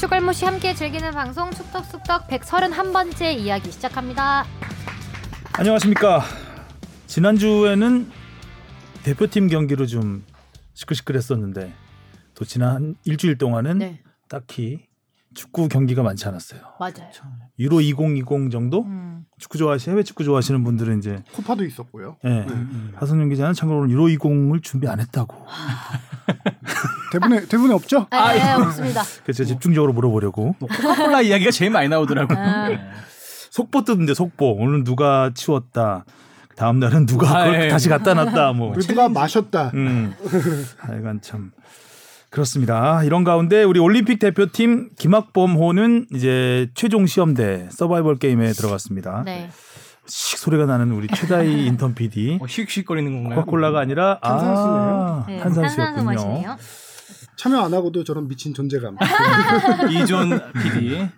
축갈모 씨 함께 즐기는 방송 축덕숙덕 131번째 이야기 시작합니다. 안녕하십니까. 지난주에는 대표팀 경기로 좀 시끌시끌했었는데 또 지난 일주일 동안은 네, 딱히 축구 경기가 많지 않았어요. 맞아요. 유로 2020 정도 음. 축구 좋아하시 해외 축구 좋아하시는 분들은 이제 코파도 있었고요. 예. 하성룡 기자는 참고로 유로 20을 준비 안 했다고. 대부분에 대부분에 없죠? 아, 예, 없습니다. 그래서 집중적으로 물어보려고 뭐 코카콜라 이야기가 제일 많이 나오더라고요. 아. 네. 속보 뜯는데 속보 오늘 누가 치웠다. 다음 날은 누가 아, 그걸 예. 다시 갖다 놨다 뭐. 누가 마셨다. 음. 하여간 참 그렇습니다. 이런 가운데 우리 올림픽 대표팀 김학범호는 이제 최종 시험대 서바이벌 게임에 들어갔습니다. 네. 씩 소리가 나는 우리 최다희 인턴 PD. 어, 휙휙거리는 건가요? 코카콜라가 아니라 아, 네, 탄산수였군요. 탄산수. 참여 안 하고도 저런 미친 존재감. 이존 PD.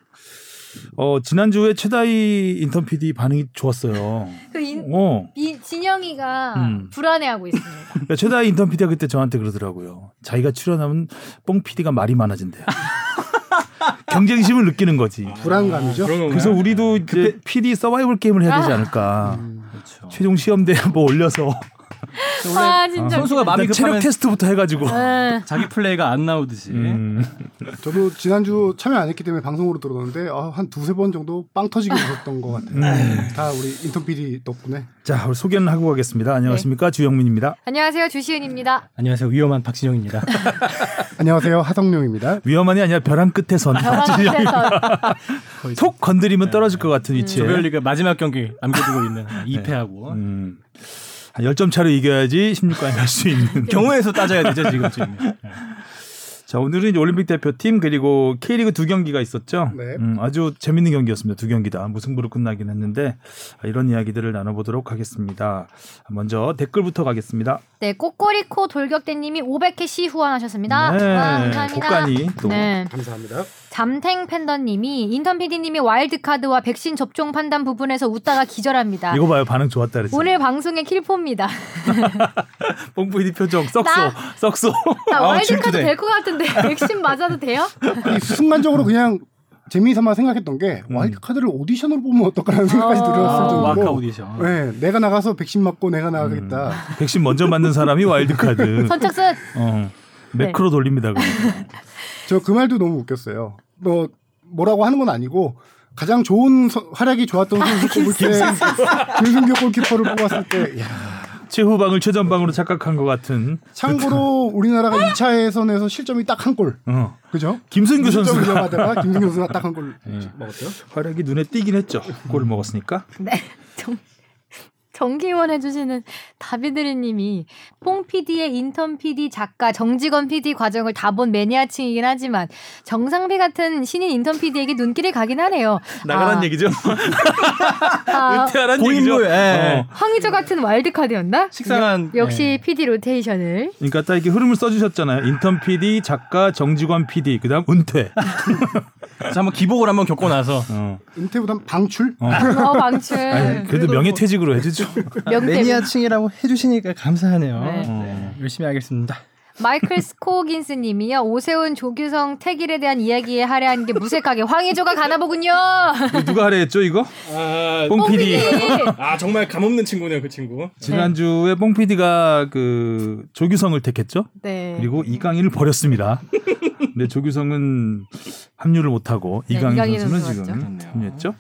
어, 지난주에 최다희 인턴 PD 반응이 좋았어요. 그 인, 어. 이, 진영이가 음. 불안해하고 있습니다. 그러니까 최다희 인턴 PD가 그때 저한테 그러더라고요. 자기가 출연하면 뽕 PD가 말이 많아진대요. 경쟁심을 느끼는 거지. 불안감이죠. 그런 건가요? 그래서 우리도 이제 PD 서바이벌 게임을 해야 되지 않을까. 그렇죠. 최종 시험대 뭐 올려서 아, 진짜. 선수가 마음이 일단 체력 테스트부터 해가지고. 네. 자기 플레이가 안 나오듯이. 음. 저도 지난주 참여 안 했기 때문에 방송으로 들었는데 아, 한 두세 번 정도 빵 터지게 웃었던 것 같아요. 음. 다 우리 인턴 PD 덕분에. 자, 우리 소개는 하고 가겠습니다. 안녕하십니까 주영민입니다. 안녕하세요, 주시은입니다. 안녕하세요. 위험한 박진영입니다. 안녕하세요 하성룡입니다. 위험한이 아니라 벼랑 끝에 선. 벼랑 끝에서 속 건드리면 떨어질 것 같은 위치에. 조별리그 마지막 경기 남겨두고 있는 2패하고 음. 한 10점 차로 이겨야지 16강에 갈 수 있는. 경우에서 따져야 되죠 지금쯤. 자, 오늘은 이제 올림픽 대표팀 그리고 K리그 두 경기가 있었죠. 네. 음, 아주 재밌는 경기였습니다. 두 경기 다 무승부로 끝나긴 했는데 아, 이런 이야기들을 나눠보도록 하겠습니다. 먼저 댓글부터 가겠습니다. 네, 꼬꼬리코 돌격대님이 500캐시 후원하셨습니다. 네, 와, 감사합니다. 또. 네. 감사합니다. 잠탱 팬더님이 인턴 PD님이 와일드카드와 백신 접종 판단 부분에서 웃다가 기절합니다. 이거 봐요. 반응 좋았다 그랬지. 오늘 방송의 킬포입니다. 뽕 PD 표정 썩소 나- 썩소. 나 아우, 와일드카드. 될 것 같은데 백신 맞아도 돼요? 이 순간적으로 그냥 재미삼아 생각했던 게 음. 와일드 카드를 오디션으로 보면 어떨까라는 생각까지 어. 들었을 아, 정도로. 와카 오디션. 네, 내가 나가서 백신 맞고 내가 나가겠다. 백신 먼저 맞는 사람이 와일드카드. 선착순. 어. 매크로 돌립니다. 저 그 말도 너무 웃겼어요. 뭐 뭐라고 하는 건 아니고 가장 좋은 서- 활약이 좋았던 때 김승규 골키퍼를 뽑았을 때 야, 최후방을 최전방으로 착각한 것 같은. 참고로 우리나라가 2차 예선에서 실점이 딱 한 골. 어. 그죠? 김승규 선수가 하다가 김승규 선수가 딱 한 골 먹었죠. 활약이 눈에 띄긴 했죠. 골을 먹었으니까. 네. 정, 정기원 해주시는 다비드리님이 뽕 PD의 인턴 PD 작가 정직원 PD 과정을 다 본 매니아층이긴 하지만 정상비 같은 신인 인턴 PD에게 눈길이 가긴 하네요. 나가란 아, 얘기죠. 아, 은퇴하란 고인물, 얘기죠. 예. 어. 황의조 같은 와일드카드였나? 식상한 역시 PD 로테이션을. 그러니까 딱 이렇게 흐름을 써주셨잖아요. 인턴 PD, 작가, 정직원 PD, 그다음 은퇴. 그래서 한번 기복을 한번 겪고 나서 어. 은퇴보단 방출? 어. 어, 방출. 아니, 그래도 명예퇴직으로 해주죠. 명대 매니아층이라고 해주시니까 감사하네요. 네. 어. 열심히 하겠습니다. 마이클 스코긴스 님이요. 오세훈, 조규성, 태길에 대한 이야기에 할애하는 게 무색하게 황의조가 가나 보군요. 이거 누가 하래했죠 이거? 아, 뽕 PD. 아 정말 감없는 친구네요 그 친구. 지난주에 뽕 PD가 그 조규성을 택했죠. 네. 그리고 이강인을 버렸습니다. 근데 조규성은 합류를 못하고 네, 이강인 이강인 선수는 선수 지금. 합류했죠.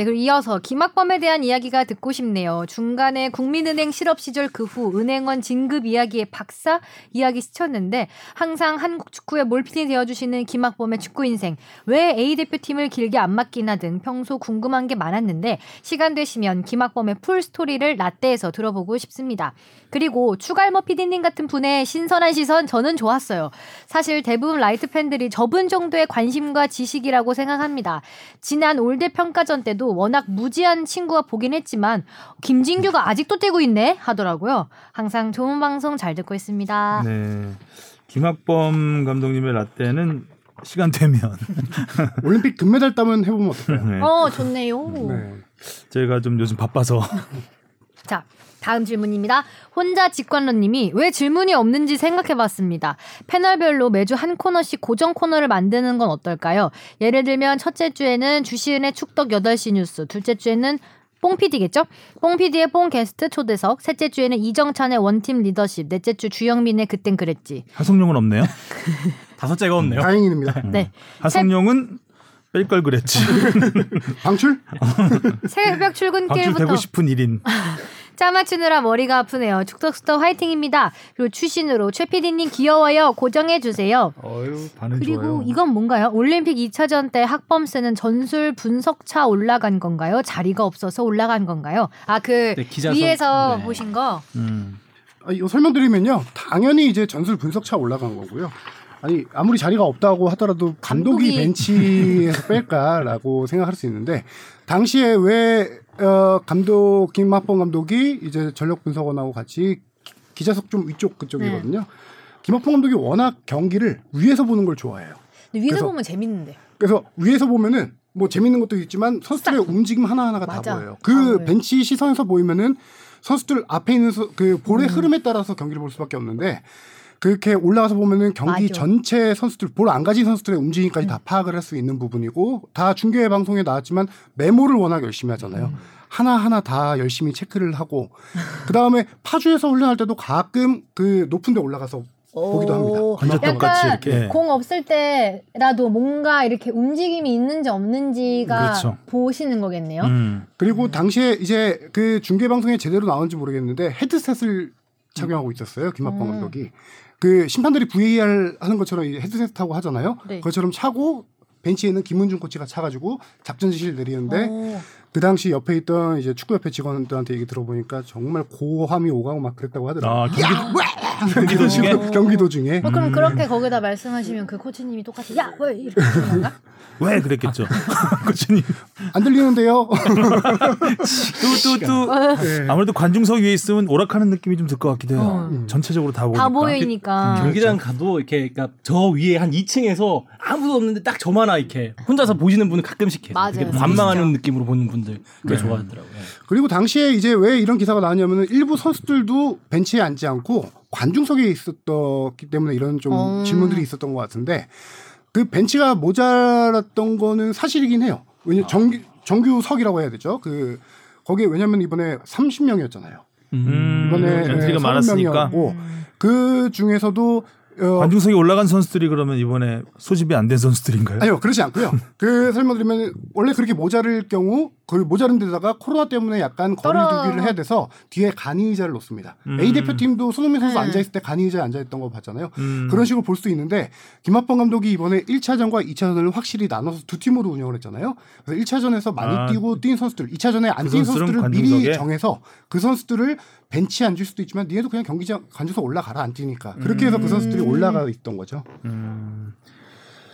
네, 그리고 이어서 김학범에 대한 이야기가 듣고 싶네요. 중간에 국민은행 실업 시절 그 후 은행원 진급 이야기에 박사 이야기 스쳤는데 항상 한국 축구의 몰핀이 되어주시는 김학범의 축구 인생 왜 A 대표팀을 길게 안 맡기나 등 평소 궁금한 게 많았는데 시간 되시면 김학범의 풀 스토리를 라떼에서 들어보고 싶습니다. 그리고 추갈모 PD님 같은 분의 신선한 시선 저는 좋았어요. 사실 대부분 라이트 팬들이 저분 정도의 관심과 지식이라고 생각합니다. 지난 올대 평가전 때도 워낙 무지한 친구가 보긴 했지만 김진규가 아직도 뛰고 있네 하더라고요. 항상 좋은 방송 잘 듣고 있습니다. 네. 김학범 감독님의 라떼는 시간 되면 올림픽 금메달 따면 해보면 어떨까요? 네. 어 좋네요. 네. 제가 좀 요즘 바빠서 자, 다음 질문입니다. 혼자 직관러님이 왜 질문이 없는지 생각해봤습니다. 패널별로 매주 한 코너씩 고정 코너를 만드는 건 어떨까요? 예를 들면 첫째 주에는 주시은의 축덕 8시 뉴스, 둘째 주에는 뽕PD겠죠? 뽕PD의 뽕 게스트 초대석, 셋째 주에는 이정찬의 원팀 리더십, 넷째 주 주영민의 그땐 그랬지. 하성룡은 없네요. 다섯째가 없네요. 다행입니다. 네. 하성룡은 뺄 걸 그랬지. 방출? 새벽 출근길부터 방출되고 싶은 일인. 짜 맞추느라 머리가 아프네요. 축덕스터 화이팅입니다. 그리고 추신으로 최 PD님 귀여워요. 고정해주세요. 어유 반응 그리고 좋아요. 이건 뭔가요? 올림픽 2차전 때 학범 쓰는 전술 분석차 올라간 건가요? 자리가 없어서 올라간 건가요? 아, 그 네. 위에서 네. 보신 거. 음. 아, 이거 설명드리면요. 당연히 이제 전술 분석차 올라간 거고요. 아니 아무리 자리가 없다고 하더라도 감독이, 감독이- 벤치에서 뺄까라고 생각할 수 있는데 당시에 왜 어, 감독 김학범 감독이 이제 전력 분석원하고 같이 기- 기자석 좀 위쪽 그쪽이거든요. 김학범 감독이 워낙 경기를 위에서 보는 걸 좋아해요. 근데 위에서 그래서- 보면 재밌는데. 그래서 위에서 보면은 뭐 재밌는 것도 있지만 선수들의 움직임 하나하나가 맞아. 다 보여요. 다그 보여요. 벤치 시선에서 보이면은 선수들 앞에 있는 서- 그 볼의 음. 흐름에 따라서 경기를 볼 수밖에 없는데 그렇게 올라가서 보면은 경기 맞아. 전체 선수들 볼 안 가진 선수들의 움직임까지 다 파악을 할 수 있는 부분이고 다 중계 방송에 나왔지만 메모를 워낙 열심히 하잖아요. 음. 하나 하나 다 열심히 체크를 하고 그 다음에 파주에서 훈련할 때도 가끔 그 높은 데 올라가서 보기도 합니다. 약간 이렇게. 공 없을 때라도 뭔가 이렇게 움직임이 있는지 없는지가 그렇죠. 보시는 거겠네요. 음. 그리고 당시에 이제 그 중계 방송에 제대로 나온지 모르겠는데 헤드셋을 착용하고 있었어요 김학범 음. 감독이 그 심판들이 VAR 하는 것처럼 이 헤드셋 타고 하잖아요. 네. 그것처럼 차고 벤치에는 김은중 코치가 차가지고 작전 지시를 내리는데 오. 그 당시 옆에 있던 이제 축구 협회 직원들한테 얘기 들어보니까 정말 고함이 오가고 막 그랬다고 하더라고요. 아, 경기, 경기 도 중에 경기 도 중에 어, 그럼 그렇게 거기다 말씀하시면 그 코치님이 똑같이 야, 왜 이렇게 하는 건가? 왜 그랬겠죠. 코치님. 안 들리는데요. 또. 네. 아무래도 관중석 위에 있으면 오락하는 느낌이 좀 들 것 같기도 해요. 어. 전체적으로 다 보니까. 다 보이니까. 경기장 가도 이렇게 그러니까 저 위에 한 2층에서 아무도 없는데 딱 저만 아 이렇게 혼자서 보시는 분은 가끔씩 계세요. 맞아요. 관망하는 진짜. 느낌으로 보는 분들 꽤 좋아하더라고요. 그리고 당시에 이제 왜 이런 기사가 나왔냐면은 일부 선수들도 벤치에 앉지 않고 관중석에 있었기 때문에 이런 좀 어. 질문들이 있었던 것 같은데 그 벤치가 모자랐던 거는 사실이긴 해요. 왜냐 정규 정규석이라고 해야 되죠. 그 거기에 왜냐면 이번에 30명이었잖아요. 음, 이번에 엔트리가 예, 많았으니까. 30명이었고 그 중에서도 어, 관중석에 올라간 선수들이 그러면 이번에 소집이 안 된 선수들인가요? 아니요, 그렇지 않고요. 그 설명드리면 원래 그렇게 모자랄 경우 그 모자른 데다가 코로나 때문에 약간 거리두기를 해야 돼서 뒤에 간이 의자를 놓습니다. 음. A 대표팀도 손흥민 선수 네. 앉아 있을 때 간이 의자에 앉아 있던 거 봤잖아요. 음. 그런 식으로 볼 수 있는데 김학범 감독이 이번에 1차전과 2차전을 확실히 나눠서 두 팀으로 운영을 했잖아요. 그래서 1차전에서 많이 아. 뛰고 뛴 선수들, 2차전에 안그뛴 선수들은 선수들을 미리? 정해서 그 선수들을 벤치에 앉을 수도 있지만 니네도 그냥 경기장 관중석 올라가라 안 뛰니까 그렇게 해서 그 선수들이 올라가 있던 거죠. 음,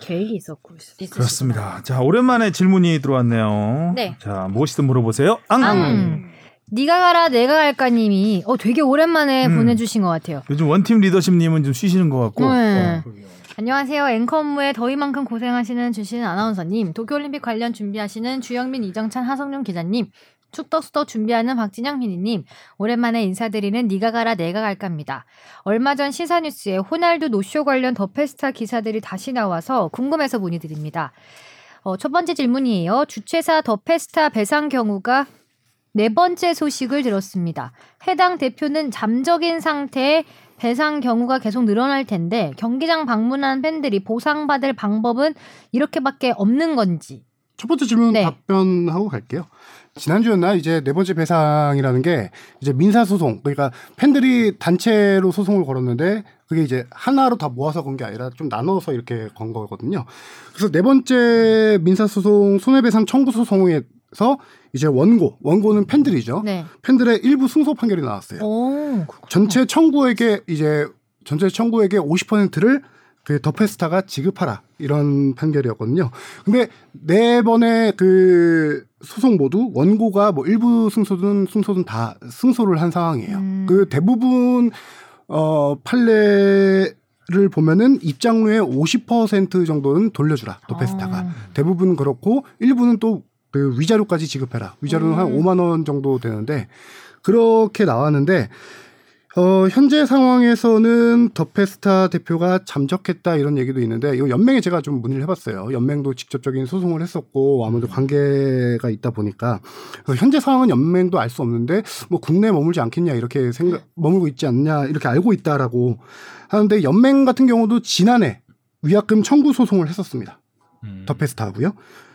계획이 있었고 있- 그렇습니다. 자, 오랜만에 질문이 들어왔네요. 네. 자, 무엇이든 물어보세요. 앙! 앙. 네가 가라 내가 갈까님이 어 되게 오랜만에 음. 보내주신 것 같아요. 요즘 원팀 리더십님은 좀 쉬시는 것 같고. 네. 어. 안녕하세요. 앵커 업무에 더위만큼 고생하시는 주시는 아나운서님, 도쿄올림픽 관련 준비하시는 주영민, 이정찬, 하성룡 기자님, 축덕수덕 준비하는 박진영 PD님, 오랜만에 인사드리는 니가 가라 내가 갈까입니다. 얼마 전 시사뉴스에 호날두 노쇼 관련 더 페스타 기사들이 다시 나와서 궁금해서 문의드립니다. 어, 첫 번째 질문이에요. 주최사 더 페스타 배상 경우가 네 번째 소식을 들었습니다. 해당 대표는 잠적인 상태에 배상 경우가 계속 늘어날 텐데 경기장 방문한 팬들이 보상받을 방법은 이렇게밖에 없는 건지. 첫 번째 질문 네. 답변하고 갈게요. 지난주였나 이제 네 번째 배상이라는 게 이제 민사 소송 그러니까 팬들이 단체로 소송을 걸었는데 그게 이제 하나로 다 모아서 건 게 아니라 좀 나눠서 이렇게 건 거거든요. 그래서 네 번째 민사 소송 손해배상 청구 소송에서 이제 원고 원고는 팬들이죠. 네. 팬들의 일부 승소 판결이 나왔어요. 오. 전체 청구액의 이제 전체 청구액의 50%를 그 더페스타가 지급하라 이런 판결이었거든요. 근데 네 번의 그 소송 모두 원고가 뭐 일부 승소든 승소든 다 승소를 한 상황이에요. 음. 그 대부분 어 판례 를 보면은 입장료의 50% 정도는 돌려주라 더페스타가 아. 대부분 그렇고 일부는 또 그 위자료까지 지급해라. 위자료는 한 음. 5만 원 정도 되는데 그렇게 나왔는데 어, 현재 상황에서는 더 페스타 대표가 잠적했다 이런 얘기도 있는데 이거 연맹에 제가 좀 문의를 해봤어요. 연맹도 직접적인 소송을 했었고 아무래도 관계가 있다 보니까 현재 상황은 연맹도 알 수 없는데 뭐 국내에 머물지 않겠냐 이렇게 생각 머물고 있지 않냐 이렇게 알고 있다라고 하는데 연맹 같은 경우도 지난해 위약금 청구 소송을 했었습니다. 음. 더 페스타하고요.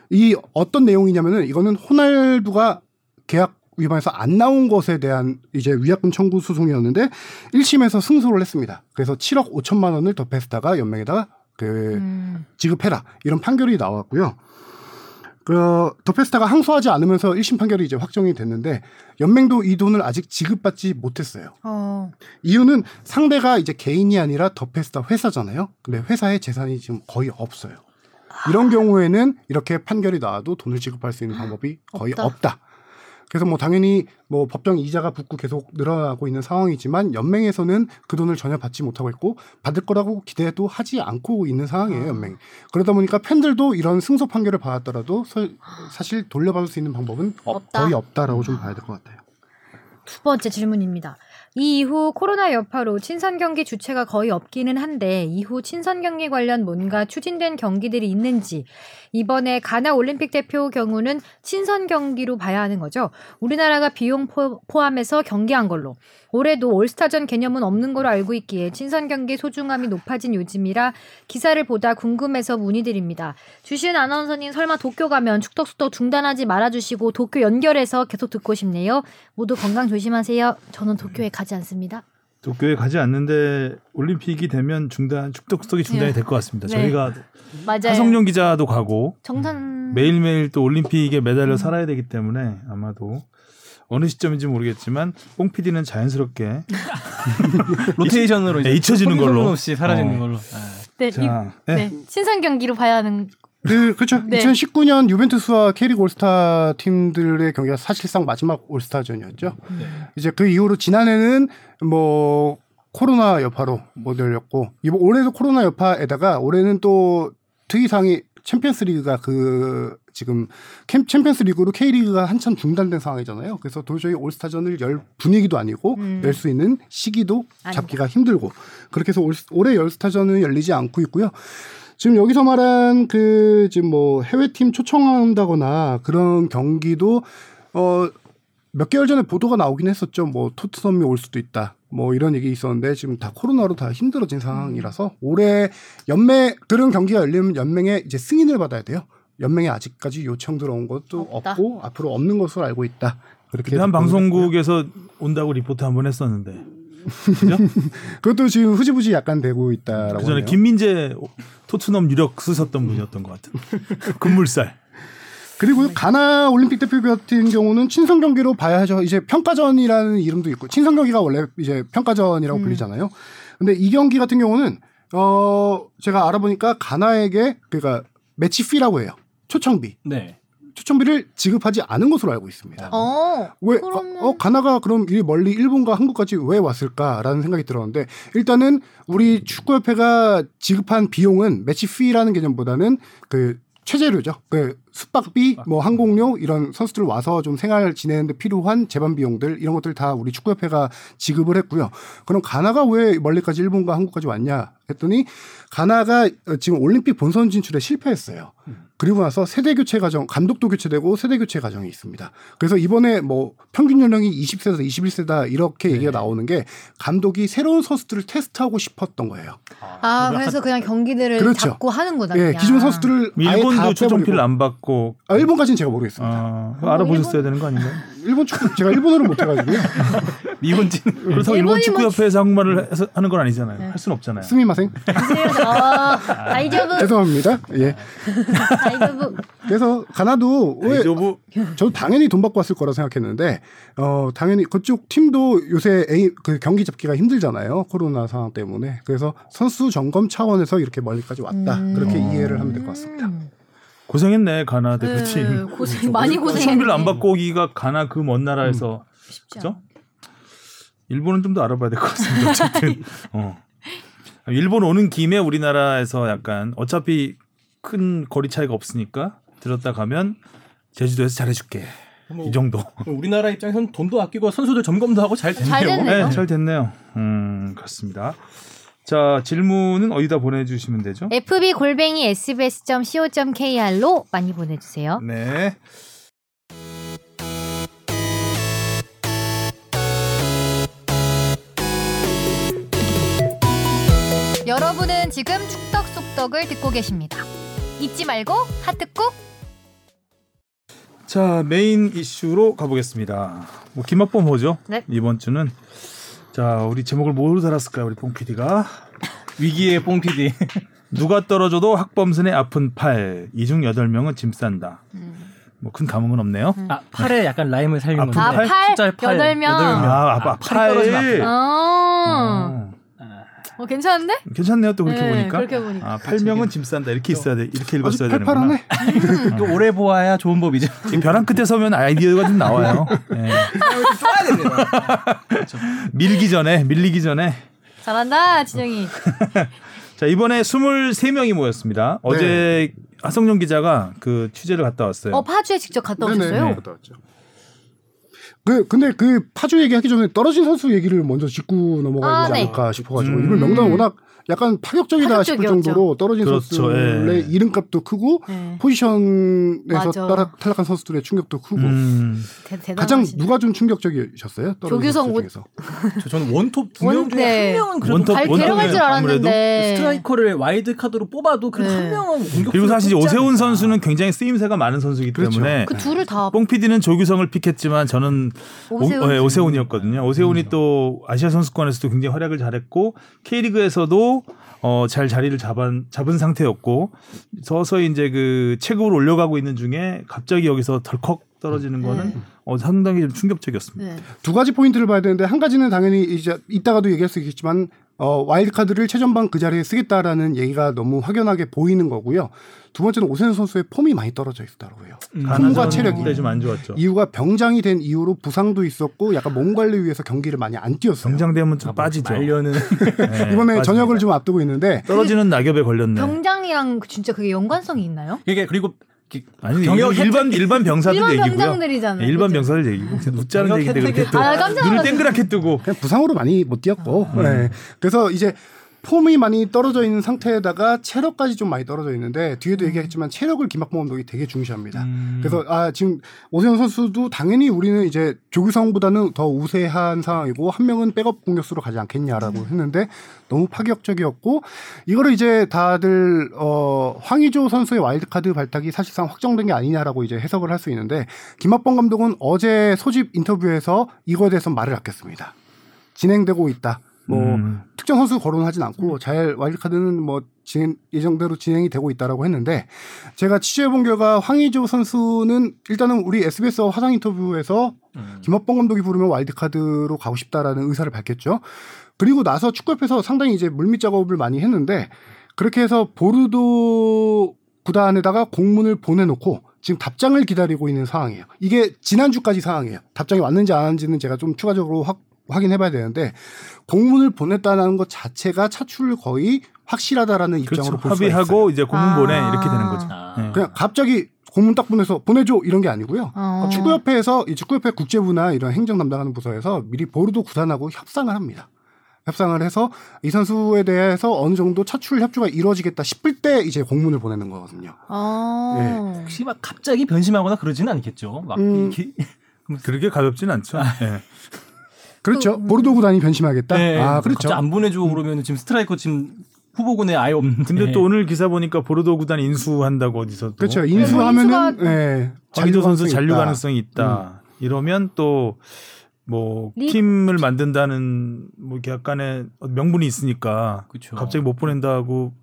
이 어떤 내용이냐면은 이거는 호날두가 계약 위반해서 안 나온 것에 대한 이제 위약금 청구 소송이었는데 1심에서 승소를 했습니다. 그래서 7억 5천만 원을 더페스타가 연맹에다가 그 음. 지급해라 이런 판결이 나왔고요. 그 더페스타가 항소하지 않으면서 1심 판결이 이제 확정이 됐는데 연맹도 이 돈을 아직 지급받지 못했어요. 어. 이유는 상대가 이제 개인이 아니라 더페스타 회사잖아요. 근데 회사의 재산이 지금 거의 없어요. 이런 경우에는 이렇게 판결이 나와도 돈을 지급할 수 있는 방법이 거의 없다. 없다. 그래서 뭐 당연히 뭐 법정 이자가 붙고 계속 늘어나고 있는 상황이지만 연맹에서는 그 돈을 전혀 받지 못하고 있고 받을 거라고 기대도 하지 않고 있는 상황이에요 연맹. 그러다 보니까 팬들도 이런 승소 판결을 받았더라도 서- 사실 돌려받을 수 있는 방법은 없다. 거의 없다라고 좀 봐야 될 것 같아요. 두 번째 질문입니다. 이 이후 코로나 여파로 친선 경기 주체가 거의 없기는 한데 이후 친선 경기 관련 뭔가 추진된 경기들이 있는지 이번에 가나 올림픽 대표 경우는 친선 경기로 봐야 하는 거죠. 우리나라가 비용 포, 포함해서 경기한 걸로 올해도 올스타전 개념은 없는 걸로 알고 있기에 친선 경기 소중함이 높아진 요즘이라 기사를 보다 궁금해서 문의드립니다. 주시은 아나운서님 설마 도쿄 가면 축덕수덕 중단하지 말아주시고 도쿄 연결해서 계속 듣고 싶네요. 모두 건강 조심하세요. 저는 도쿄에 가지 않습니다. 도쿄에 가지 않는데 올림픽이 되면 중단 축덕수덕이 중단이 네. 될것 같습니다. 네. 저희가 맞아요. 하성룡 기자도 가고 정산 매일매일 또 올림픽에 매달려 음. 살아야 되기 때문에 아마도 어느 시점인지 모르겠지만 뽕 PD는 자연스럽게 로테이션으로 이제 잊혀지는 걸로. 없이 사라지는 어. 걸로. 아. 네, 이- 자, 네. 네. 친선 경기로 봐야 하는 그 그렇죠. 네. 2019년 유벤투스와 K리그 올스타 팀들의 경기가 사실상 마지막 올스타전이었죠. 네. 이제 그 이후로 지난해는 뭐 코로나 여파로 못 열렸고 이번 올해도 코로나 여파에다가 올해는 또 특이사항이 챔피언스 리그가 그 지금 캠 챔피언스 리그로 K리그가 한참 중단된 상황이잖아요. 그래서 도저히 올스타전을 열 분위기도 아니고 음. 열수 있는 시기도 아니다. 잡기가 힘들고 그렇게 해서 올, 올해 올스타전은 열리지 않고 있고요. 지금 여기서 말한 그 지금 뭐 해외팀 초청한다거나 그런 경기도 어 몇 개월 전에 보도가 나오긴 했었죠. 뭐 토트넘이 올 수도 있다. 뭐 이런 얘기 있었는데 지금 다 코로나로 다 힘들어진 상황이라서 올해 연맹 그런 경기가 열리면 연맹에 이제 승인을 받아야 돼요. 연맹에 아직까지 요청 들어온 것도 없다. 없고 앞으로 없는 것으로 알고 있다. 그렇게 한. 방송국에서 온다고 리포트 한 번 했었는데 그죠? 그것도 지금 흐지부지 약간 되고 있다라고 그 전에 하네요. 김민재 토트넘 유력 쓰셨던 분이었던 것 같은 금물살. 그리고 가나 올림픽 대표 같은 경우는 친선 경기로 봐야죠. 이제 평가전이라는 이름도 있고 친선 경기가 원래 이제 평가전이라고 음. 불리잖아요. 근데 이 경기 같은 경우는 어 제가 알아보니까 가나에게 그러니까 매치 피라고 해요. 초청비. 네. 초청비를 지급하지 않은 것으로 알고 있습니다. 어. 왜 그러면- 어, 가나가 그럼 이 멀리 일본과 한국까지 왜 왔을까라는 생각이 들었는데 일단은 우리 축구협회가 지급한 비용은 매치 피라는 개념보다는 그 최재료죠. 그 숙박비, 뭐 항공료 이런 선수들 와서 좀 생활 지내는데 필요한 재반 비용들 이런 것들 다 우리 축구협회가 지급을 했고요. 그럼 가나가 왜 멀리까지 일본과 한국까지 왔냐 했더니 가나가 어, 지금 올림픽 본선 진출에 실패했어요. 그리고 나서 세대 교체 과정, 감독도 교체되고 세대 교체 과정이 있습니다. 그래서 이번에 뭐 평균 연령이 20세에서 21세다 이렇게 네. 얘기가 나오는 게 감독이 새로운 선수들을 테스트하고 싶었던 거예요. 아, 그래서 그냥 경기들을 그렇죠. 잡고 하는구나. 예, 그냥. 기존 선수들을 일본도 초청비 빼버리고. 안 받고 아, 일본까지는 제가 모르겠습니다. 아, 알아보셨어야 되는 거 아닌가요? 일본 축구 제가 일본어를 못해가지고요. 日本人. 그렇다고 일본 일본이 뭐- 축구 협회에서 한국말을 해서 하는 건 아니잖아요. 할 수는 없잖아요. すみません 아, 大丈夫, 죄송합니다. 예. 大丈夫. 그래서 가나도 왜 저도 당연히 돈 받고 왔을 거라 생각했는데 어 당연히 그쪽 팀도 요새 A, 그 경기 잡기가 힘들잖아요 코로나 상황 때문에 그래서 선수 점검 차원에서 이렇게 멀리까지 왔다 음. 그렇게 이해를 하면 될 것 같습니다. 음. 고생했네 가나 대표팀. 네, 고생 많이 고생했네. 초청비를 안 받고 오기가 가나 그 먼 나라에서 쉽지 그죠? 일본은 좀 더 알아봐야 될 것 같습니다. 어쨌든 어. 일본 오는 김에 우리나라에서 약간 어차피 큰 거리 차이가 없으니까 들었다 가면 제주도에서 잘해줄게. 뭐 이 정도. 우리나라 입장에서는 돈도 아끼고 선수들 점검도 하고 잘 됐네요. 잘 됐네요. 네, 잘 됐네요. 음, 그렇습니다. 자, 질문은 어디다 보내주시면 되죠? fb 골뱅이 sbs.co.kr로 많이 보내주세요. 네. 여러분은 지금 축덕 속덕을 듣고 계십니다. 잊지 말고 하트 꾹. 자, 메인 이슈로 가보겠습니다. 뭐 김학범 호죠? 네. 이번 주는 자, 우리 제목을 뭐로 달았을까요, 우리 뽕 PD가? 위기의 뽕 PD. 누가 떨어져도 학범선의 아픈 팔. 이중 여덟 명은 짐 싼다. 뭐큰 감흥은 없네요. 아 팔에 약간 라임을 살린 건데. 팔? 아, 팔? 숫자 팔. 여덟 명? 여덟 명. 아, 아빠 팔이 떨어지면 아프다. 어. 어. 어, 괜찮은데? 괜찮네요, 또 그렇게 네, 보니까. 그렇게 보니까. 아, 8명은 짐 싼다. 이렇게 있어야 돼. 이렇게 읽었어야 되는구나. 팔팔하네. 또 오래 보아야 좋은 법이죠. 이 벼랑 끝에 서면 아이디어가 좀 나와요. 예. 쪼아야 됩니다. 밀기 전에, 밀리기 전에. 잘한다, 진영이. 자, 이번에 23명이 모였습니다. 어제 하성룡 기자가 그 취재를 갔다 왔어요. 어, 파주에 직접 갔다 오셨어요? 네네. 갔다 왔죠. 그 근데 그 파주 얘기하기 전에 떨어진 선수 얘기를 먼저 짚고 넘어가야 아, 되지 네. 않을까 싶어가지고 음. 이번 명단 은 워낙 약간 파격적이다 싶을 파격적이었죠. 정도로 떨어진 그렇죠, 선수들의 예. 이름값도 크고 네. 포지션에서. 따라 탈락한 선수들의 충격도 크고 음. 가장 누가 좀 충격적이셨어요? 조규성 중에서. 저 저는 원톱 두명 원- 중에 네. 한 명은 그래도 원톱- 데려갈 줄 알았는데. 스트라이커를 와일드 카드로 뽑아도 그래도 네. 한 명은 공격. 그리고 사실 오세훈 선수는 굉장히 쓰임새가 많은 선수이기 그렇죠. 때문에 그 둘을 다뽕 PD는 조규성을 pick했지만 저는 오세훈. 오, 네, 오세훈이었거든요. 오세훈이 또 아시아 선수권에서도 굉장히 활약을 잘했고 K리그에서도 어, 잘 자리를 잡은, 잡은 상태였고 서서히 이제 그 체급을 올려가고 있는 중에 갑자기 여기서 덜컥 떨어지는 거는 네. 어, 상당히 좀 충격적이었습니다. 네. 두 가지 포인트를 봐야 되는데 한 가지는 당연히 이제 이따가도 얘기할 수 있겠지만 어, 와일드카드를 최전방 그 자리에 쓰겠다라는 얘기가 너무 확연하게 보이는 거고요. 두 번째는 오세훈 선수의 폼이 많이 떨어져 있더라고요. 음. 폼과 체력이. 때좀 안 좋았죠. 이유가 병장이 된 이후로 부상도 있었고 약간 몸 관리 위해서 경기를 많이 안 뛰었어요. 정장되면 좀 빠지죠. 말려는 네, 이번에 빠집니다. 전역을 좀 앞두고 있는데 떨어지는 낙엽에 걸렸네. 병장이랑 그 진짜 그게 연관성이 있나요? 이게 그리고 아니 경력 일반 일반 병사들 일반 얘기고요. 병장들이잖아요. 네, 일반 그죠? 병사들 얘기고 웃자는 얘기인데 그렇게 또 아, 눈을. 땡그랗게 뜨고 그냥 부상으로 많이 못 뛰었고 음. 네. 그래서 이제 폼이 많이 떨어져 있는 상태에다가 체력까지 좀 많이 떨어져 있는데 뒤에도 얘기했지만 체력을 김학범 감독이 되게 중시합니다. 음. 그래서 아 지금 오세훈 선수도 당연히 우리는 이제 조규성보다는 더 우세한 상황이고 한 명은 백업 공격수로 가지 않겠냐라고 했는데 너무 파격적이었고 이거를 이제 다들 어 황의조 선수의 와일드카드 발탁이 사실상 확정된 게 아니냐라고 이제 해석을 할 수 있는데 김학범 감독은 어제 소집 인터뷰에서 이거에 대해서 말을 아꼈습니다. 진행되고 있다. 뭐 음. 특정 선수 거론하진 않고 잘 와일드카드는 뭐 진행, 예정대로 진행이 되고 있다라고 했는데 제가 취재해본 결과 황의조 선수는 일단은 우리 SBS 화상 인터뷰에서 김학범 감독이 부르면 와일드카드로 가고 싶다라는 의사를 밝혔죠. 그리고 나서 축구협회에서 상당히 이제 물밑 작업을 많이 했는데 그렇게 해서 보르도 구단에다가 공문을 보내놓고 지금 답장을 기다리고 있는 상황이에요. 이게 지난주까지 상황이에요. 답장이 왔는지 안 왔는지는 제가 좀 추가적으로 확, 확인해봐야 되는데 공문을 보냈다는 것 자체가 차출을 거의 확실하다라는 입장으로 그렇죠. 볼 수가 있어요. 합의하고 이제 공문 아. 보내 이렇게 되는 거죠. 아. 네. 그냥 갑자기 공문 딱 보내서 보내줘 이런 게 아니고요. 어. 축구협회에서 이 축구협회 국제부나 이런 행정 담당하는 부서에서 미리 보르도 구단하고 협상을 합니다. 협상을 해서 이 선수에 대해서 어느 정도 차출 협조가 이루어지겠다 싶을 때 이제 공문을 보내는 거거든요. 아. 혹시 막 갑자기 변심하거나 그러지는 않겠죠. 막 음. 이렇게 그렇게 가볍진 않죠. 네. 그렇죠. 음. 보르도 구 단이 변심하겠다. 네, 아 그렇죠. 갑자기 안 보내주고 그러면 지금 스트라이커 지금 후보군에 아예 없는데. 근데 또 오늘 기사 보니까 보르도 구단 인수한다고 어디서 또 그렇죠. 뭐 인수하면은 예, 황희조 선수 잔류 있다. 가능성이 있다. 이러면 또뭐 리- 팀을 만든다는 뭐 약간의 명분이 있으니까 그쵸. 갑자기 못 보낸다고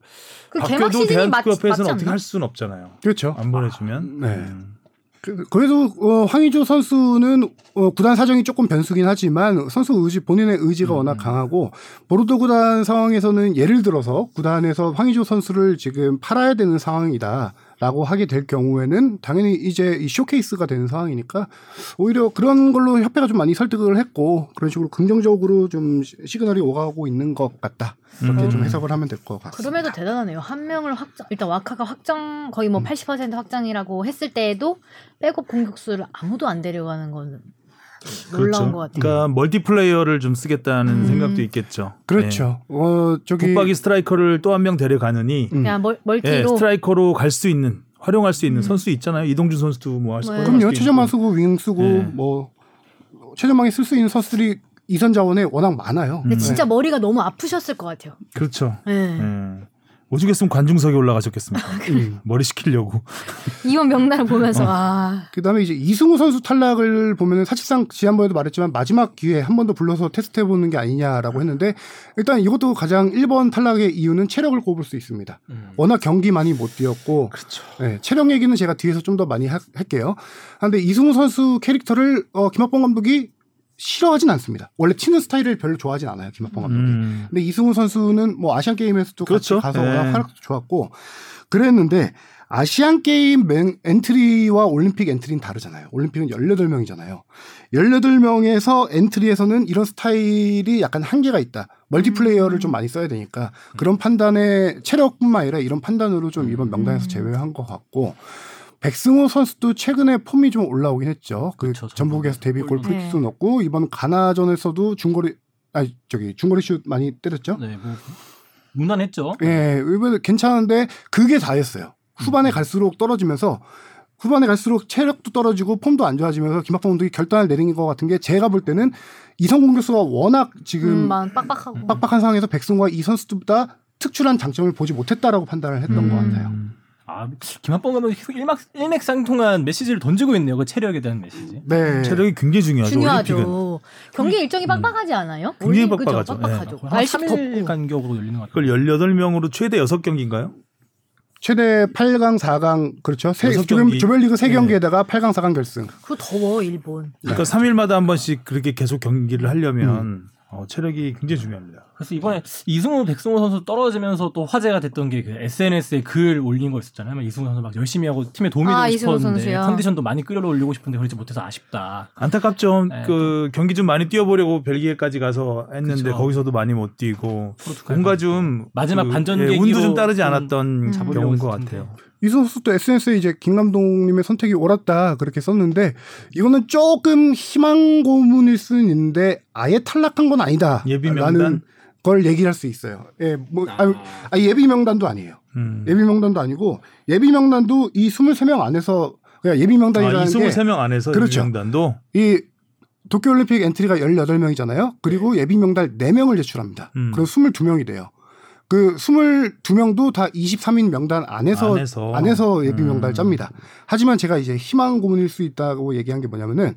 그 바뀌어도 대한축구협회에서는 어떻게? 할 수는 없잖아요. 그렇죠. 안 보내주면. 네. 음. 그- 그래도 어, 황의조 선수는 어, 구단 사정이 조금 변수긴 하지만 선수 의지 본인의 의지가 워낙 강하고 보르도 구단 상황에서는 예를 들어서 구단에서 황의조 선수를 지금 팔아야 되는 상황이다. 라고 하게 될 경우에는 당연히 이제 이 쇼케이스가 되는 상황이니까 오히려 그런 걸로 협회가 좀 많이 설득을 했고 그런 식으로 긍정적으로 좀 시- 시그널이 오가고 있는 것 같다. 이렇게 음. 좀 해석을 하면 될 것 같습니다. 그럼에도 대단하네요. 한 명을 확정, 일단 와카가 확정, 거의 뭐 80% 확정이라고 했을 때에도 백업 공격수를 아무도 안 데려가는 건 놀라운 것 같아요. 그러니까 멀티플레이어를 좀 쓰겠다는 음. 생각도 있겠죠. 그렇죠. 어 네. 저기 붙박이 스트라이커를 또 한 명 데려가느니 음. 그냥 멀, 예, 멀티로 스트라이커로 갈 수 있는 활용할 수 있는 음. 선수 있잖아요. 이동준 선수도 뭐 할수 네. 그럼요. 최전방 쓰고 윙 쓰고 네. 뭐 최전방에 쓸 수 있는 선수들이 이선 자원에 워낙 많아요. 근데 음. 진짜 머리가 너무 아프셨을 것 같아요. 그렇죠. 네. 예. 오죽했으면 관중석에 올라가셨겠습니까? 음. 머리 식히려고. 이원 명단을 보면서 어. 아 그다음에 이제 이승우 선수 탈락을 보면은 사실상 지난번에도 말했지만 마지막 기회에 한번 더 불러서 테스트해 보는 게 아니냐라고 했는데 일단 이것도 가장 1번 탈락의 이유는 체력을 꼽을 수 있습니다. 음. 워낙 경기 많이 못 뛰었고 그렇죠. 네, 체력 얘기는 제가 뒤에서 좀 더 많이 하- 할게요. 그런데 이승우 선수 캐릭터를 어, 김학범 감독이 싫어하진 않습니다. 원래 치는 스타일을 별로 좋아하진 않아요, 김학범 감독이. 음. 근데 이승우 선수는 뭐 아시안 게임에서도 그렇죠. 같이 가서 예. 워낙 활약도 좋았고 그랬는데 아시안 게임 맹- 엔트리와 올림픽 엔트리는 다르잖아요. 올림픽은 18명이잖아요. 18명에서 엔트리에서는 이런 스타일이 약간 한계가 있다. 멀티플레이어를 좀 많이 써야 되니까 그런 판단에 체력뿐만 아니라 이런 판단으로 좀 이번 명단에서 음. 제외한 것 같고 백승호 선수도 최근에 폼이 좀 올라오긴 했죠. 그 그쵸, 전북에서 데뷔골 네. 프리킥도 넣고 이번 가나전에서도 중거리 아니 저기 중거리 슛 많이 때렸죠. 네, 뭐 무난했죠. 예, 이번에 괜찮은데 그게 다였어요. 음. 후반에 갈수록 떨어지면서 후반에 갈수록 체력도 떨어지고 폼도 안 좋아지면서 김학범 감독이 결단을 내린 것 같은 게 제가 볼 때는 이성 공격수가 워낙 지금 음, 막 빡빡하고 빡빡한 상황에서 백승호와 이 선수들보다 특출한 장점을 보지 못했다라고 판단을 했던 음. 것 같아요. 아, 김한범 감독이 계속 일막 일맥상통한 메시지를 던지고 있네요. 그 체력에 대한 메시지. 네. 체력이 굉장히 중요하죠. 올림픽은. 중요하죠. 경기 일정이 빡빡하지 않아요? 굉장히 올림-? 빡빡하죠. 빡빡하죠. 한 날씨 3일 덥고. 간격으로 열리는 것 같아요. 그걸 18명으로 최대 6경기인가요? 최대 8강, 4강 그렇죠. 세, 조별. 조별리그 세 네. 경기에다가 8강, 4강 결승. 그거 더워 일본. 그러니까 3일마다 한 번씩 그렇게 계속 경기를 하려면 음. 어, 체력이 굉장히 중요합니다. 그래서 이번에 이승우 백승호 선수 떨어지면서 또 화제가 됐던 게 그 SNS에 글 올린 거 있었잖아요. 막 이승우 선수 막 열심히 하고 팀에 도움이 아, 되고 싶었는데 선수요? 컨디션도 많이 끌어올리고 싶은데 그러지 못해서 아쉽다. 안타깝죠. 네, 그 경기 좀 많이 뛰어보려고 벨기에까지 가서 했는데 그쵸. 거기서도 많이 못 뛰고 뭔가. 좀 마지막 그, 반전 예, 운도 좀 따르지 좀 않았던 음. 경우인 것 같아요. 이 선수도 SNS에 이제 김 감독님의 선택이 옳았다 그렇게 썼는데 이거는 조금 희망 고문일 수는 있는데 아예 탈락한 건 아니다. 예비 라는 명단? 걸 얘기할 수 있어요. 예, 뭐 아, 아, 예비 명단도 아니에요. 음. 예비 명단도 아니고 예비 명단도 이 23명 안에서 그냥 예비 아, 명단이라는 이 23명 안에서 그렇죠. 이 명단도 그 이 도쿄올림픽 엔트리가 18명이잖아요. 그리고 예비 명단 4명을 제출합니다. 음. 그럼 22명이 돼요. 그 22명도 다 23인 명단 안에서 안에서. 안에서 예비 음. 명단을 짭니다. 하지만 제가 이제 희망 고문일 수 있다고 얘기한 게 뭐냐면은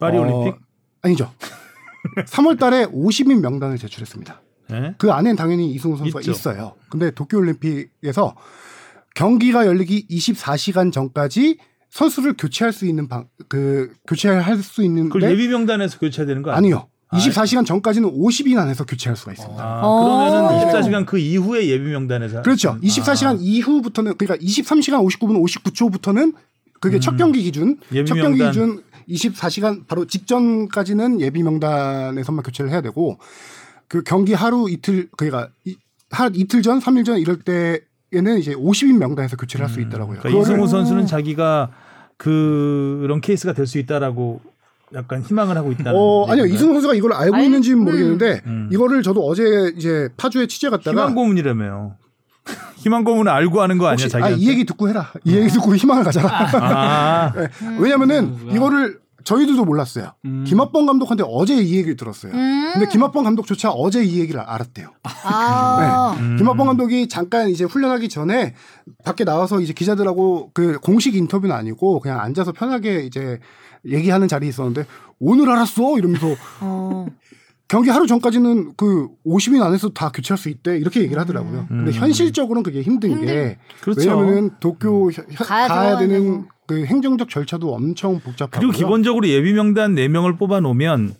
파리 어, 올림픽 아니죠. 3월 달에 50인 명단을 제출했습니다. 예? 그 안엔 당연히 이승우 선수가 있죠. 있어요. 근데 도쿄 올림픽에서 경기가 열리기 24시간 전까지 선수를 교체할 수 있는 방, 그 교체할 수 있는데 그걸 예비 명단에서 교체되는 거 아니에요? 아니요. 24시간 전까지는 50인 안에서 교체할 수가 있습니다. 아, 어. 그러면은 24시간 그 이후에 예비 명단에서 그렇죠. 아. 24시간 이후부터는 그러니까 23시간 59분 59초부터는 그게 첫 경기 기준, 음. 예비 첫 경기 명단. 기준 24시간 바로 직전까지는 예비 명단에서만 교체를 해야 되고 그 경기 하루 이틀 그러니까 이, 하 이틀 전, 3일 전 이럴 때에는 이제 50인 명단에서 교체를 할 수 있더라고요. 그러니까 이승우 선수는 자기가 그런 케이스가 될 수 있다라고 약간 희망을 하고 있다는. 어, 아니요. 이승우 선수가 이걸 알고 알- 있는지는 음. 모르겠는데 음. 이거를 저도 어제 이제 파주에 취재 갔다가 희망 고문이라며요. 희망 고문을 알고 하는 거 아니야 혹시 아? 이 얘기 듣고 해라. 이 얘기 듣고 희망을 가져라. 아, 네. 왜냐면은 선수가. 이거를 저희들도 몰랐어요. 음. 김학범 감독한테 어제 이 얘기를 들었어요. 음. 근데 김학범 감독조차 어제 이 얘기를 알았대요. 아. 음. 김학범 감독이 잠깐 이제 훈련하기 전에 밖에 나와서 이제 기자들하고 그 공식 인터뷰는 아니고 그냥 앉아서 편하게 이제 얘기하는 자리에 있었는데 오늘 알았어 이러면서 어. 경기 하루 전까지는 그 50인 안에서 다 교체할 수 있대 이렇게 얘기를 하더라고요. 근데 음. 현실적으로는 그게 힘든 게 그렇죠. 왜냐면은 도쿄 혀- 혀- 가야 가야, 되는. 그 행정적 절차도 엄청 복잡하고 그리고 기본적으로 예비 명단 4 명을 뽑아 놓으면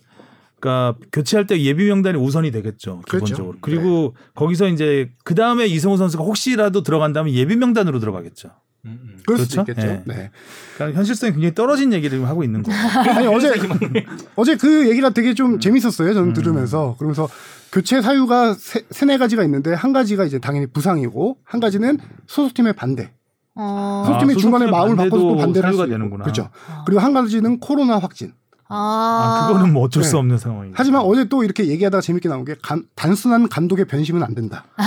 그러니까 교체할 때 예비 명단이 우선이 되겠죠. 그렇죠. 기본적으로. 그리고 거기서 이제 그 다음에 이승우 선수가 혹시라도 들어간다면 예비 명단으로 들어가겠죠. 음, 음. 그럴 수도 그렇죠? 있겠죠. 네. 네. 그러니까 현실성이 굉장히 떨어진 얘기를 하고 있는 거예요. 아니 어제 어제 그 얘기가 되게 음. 좀 재밌었어요. 저는 들으면서 그러면서 교체 사유가 세, 세네 가지가 있는데 한 가지가 이제 당연히 부상이고 한 가지는 소속팀의 반대. 어. 소속팀이 아, 중간에 소속팀의 마음을 바꿔서 또 반대를 할 수 있고. 되는구나. 그렇죠. 그리고 한 가지는 코로나 확진. 아, 아, 그거는 뭐 어쩔 수 네. 없는 상황이에요. 하지만 어제 또 이렇게 얘기하다가 재밌게 나온 게 감- 단순한 감독의 변심은 안 된다.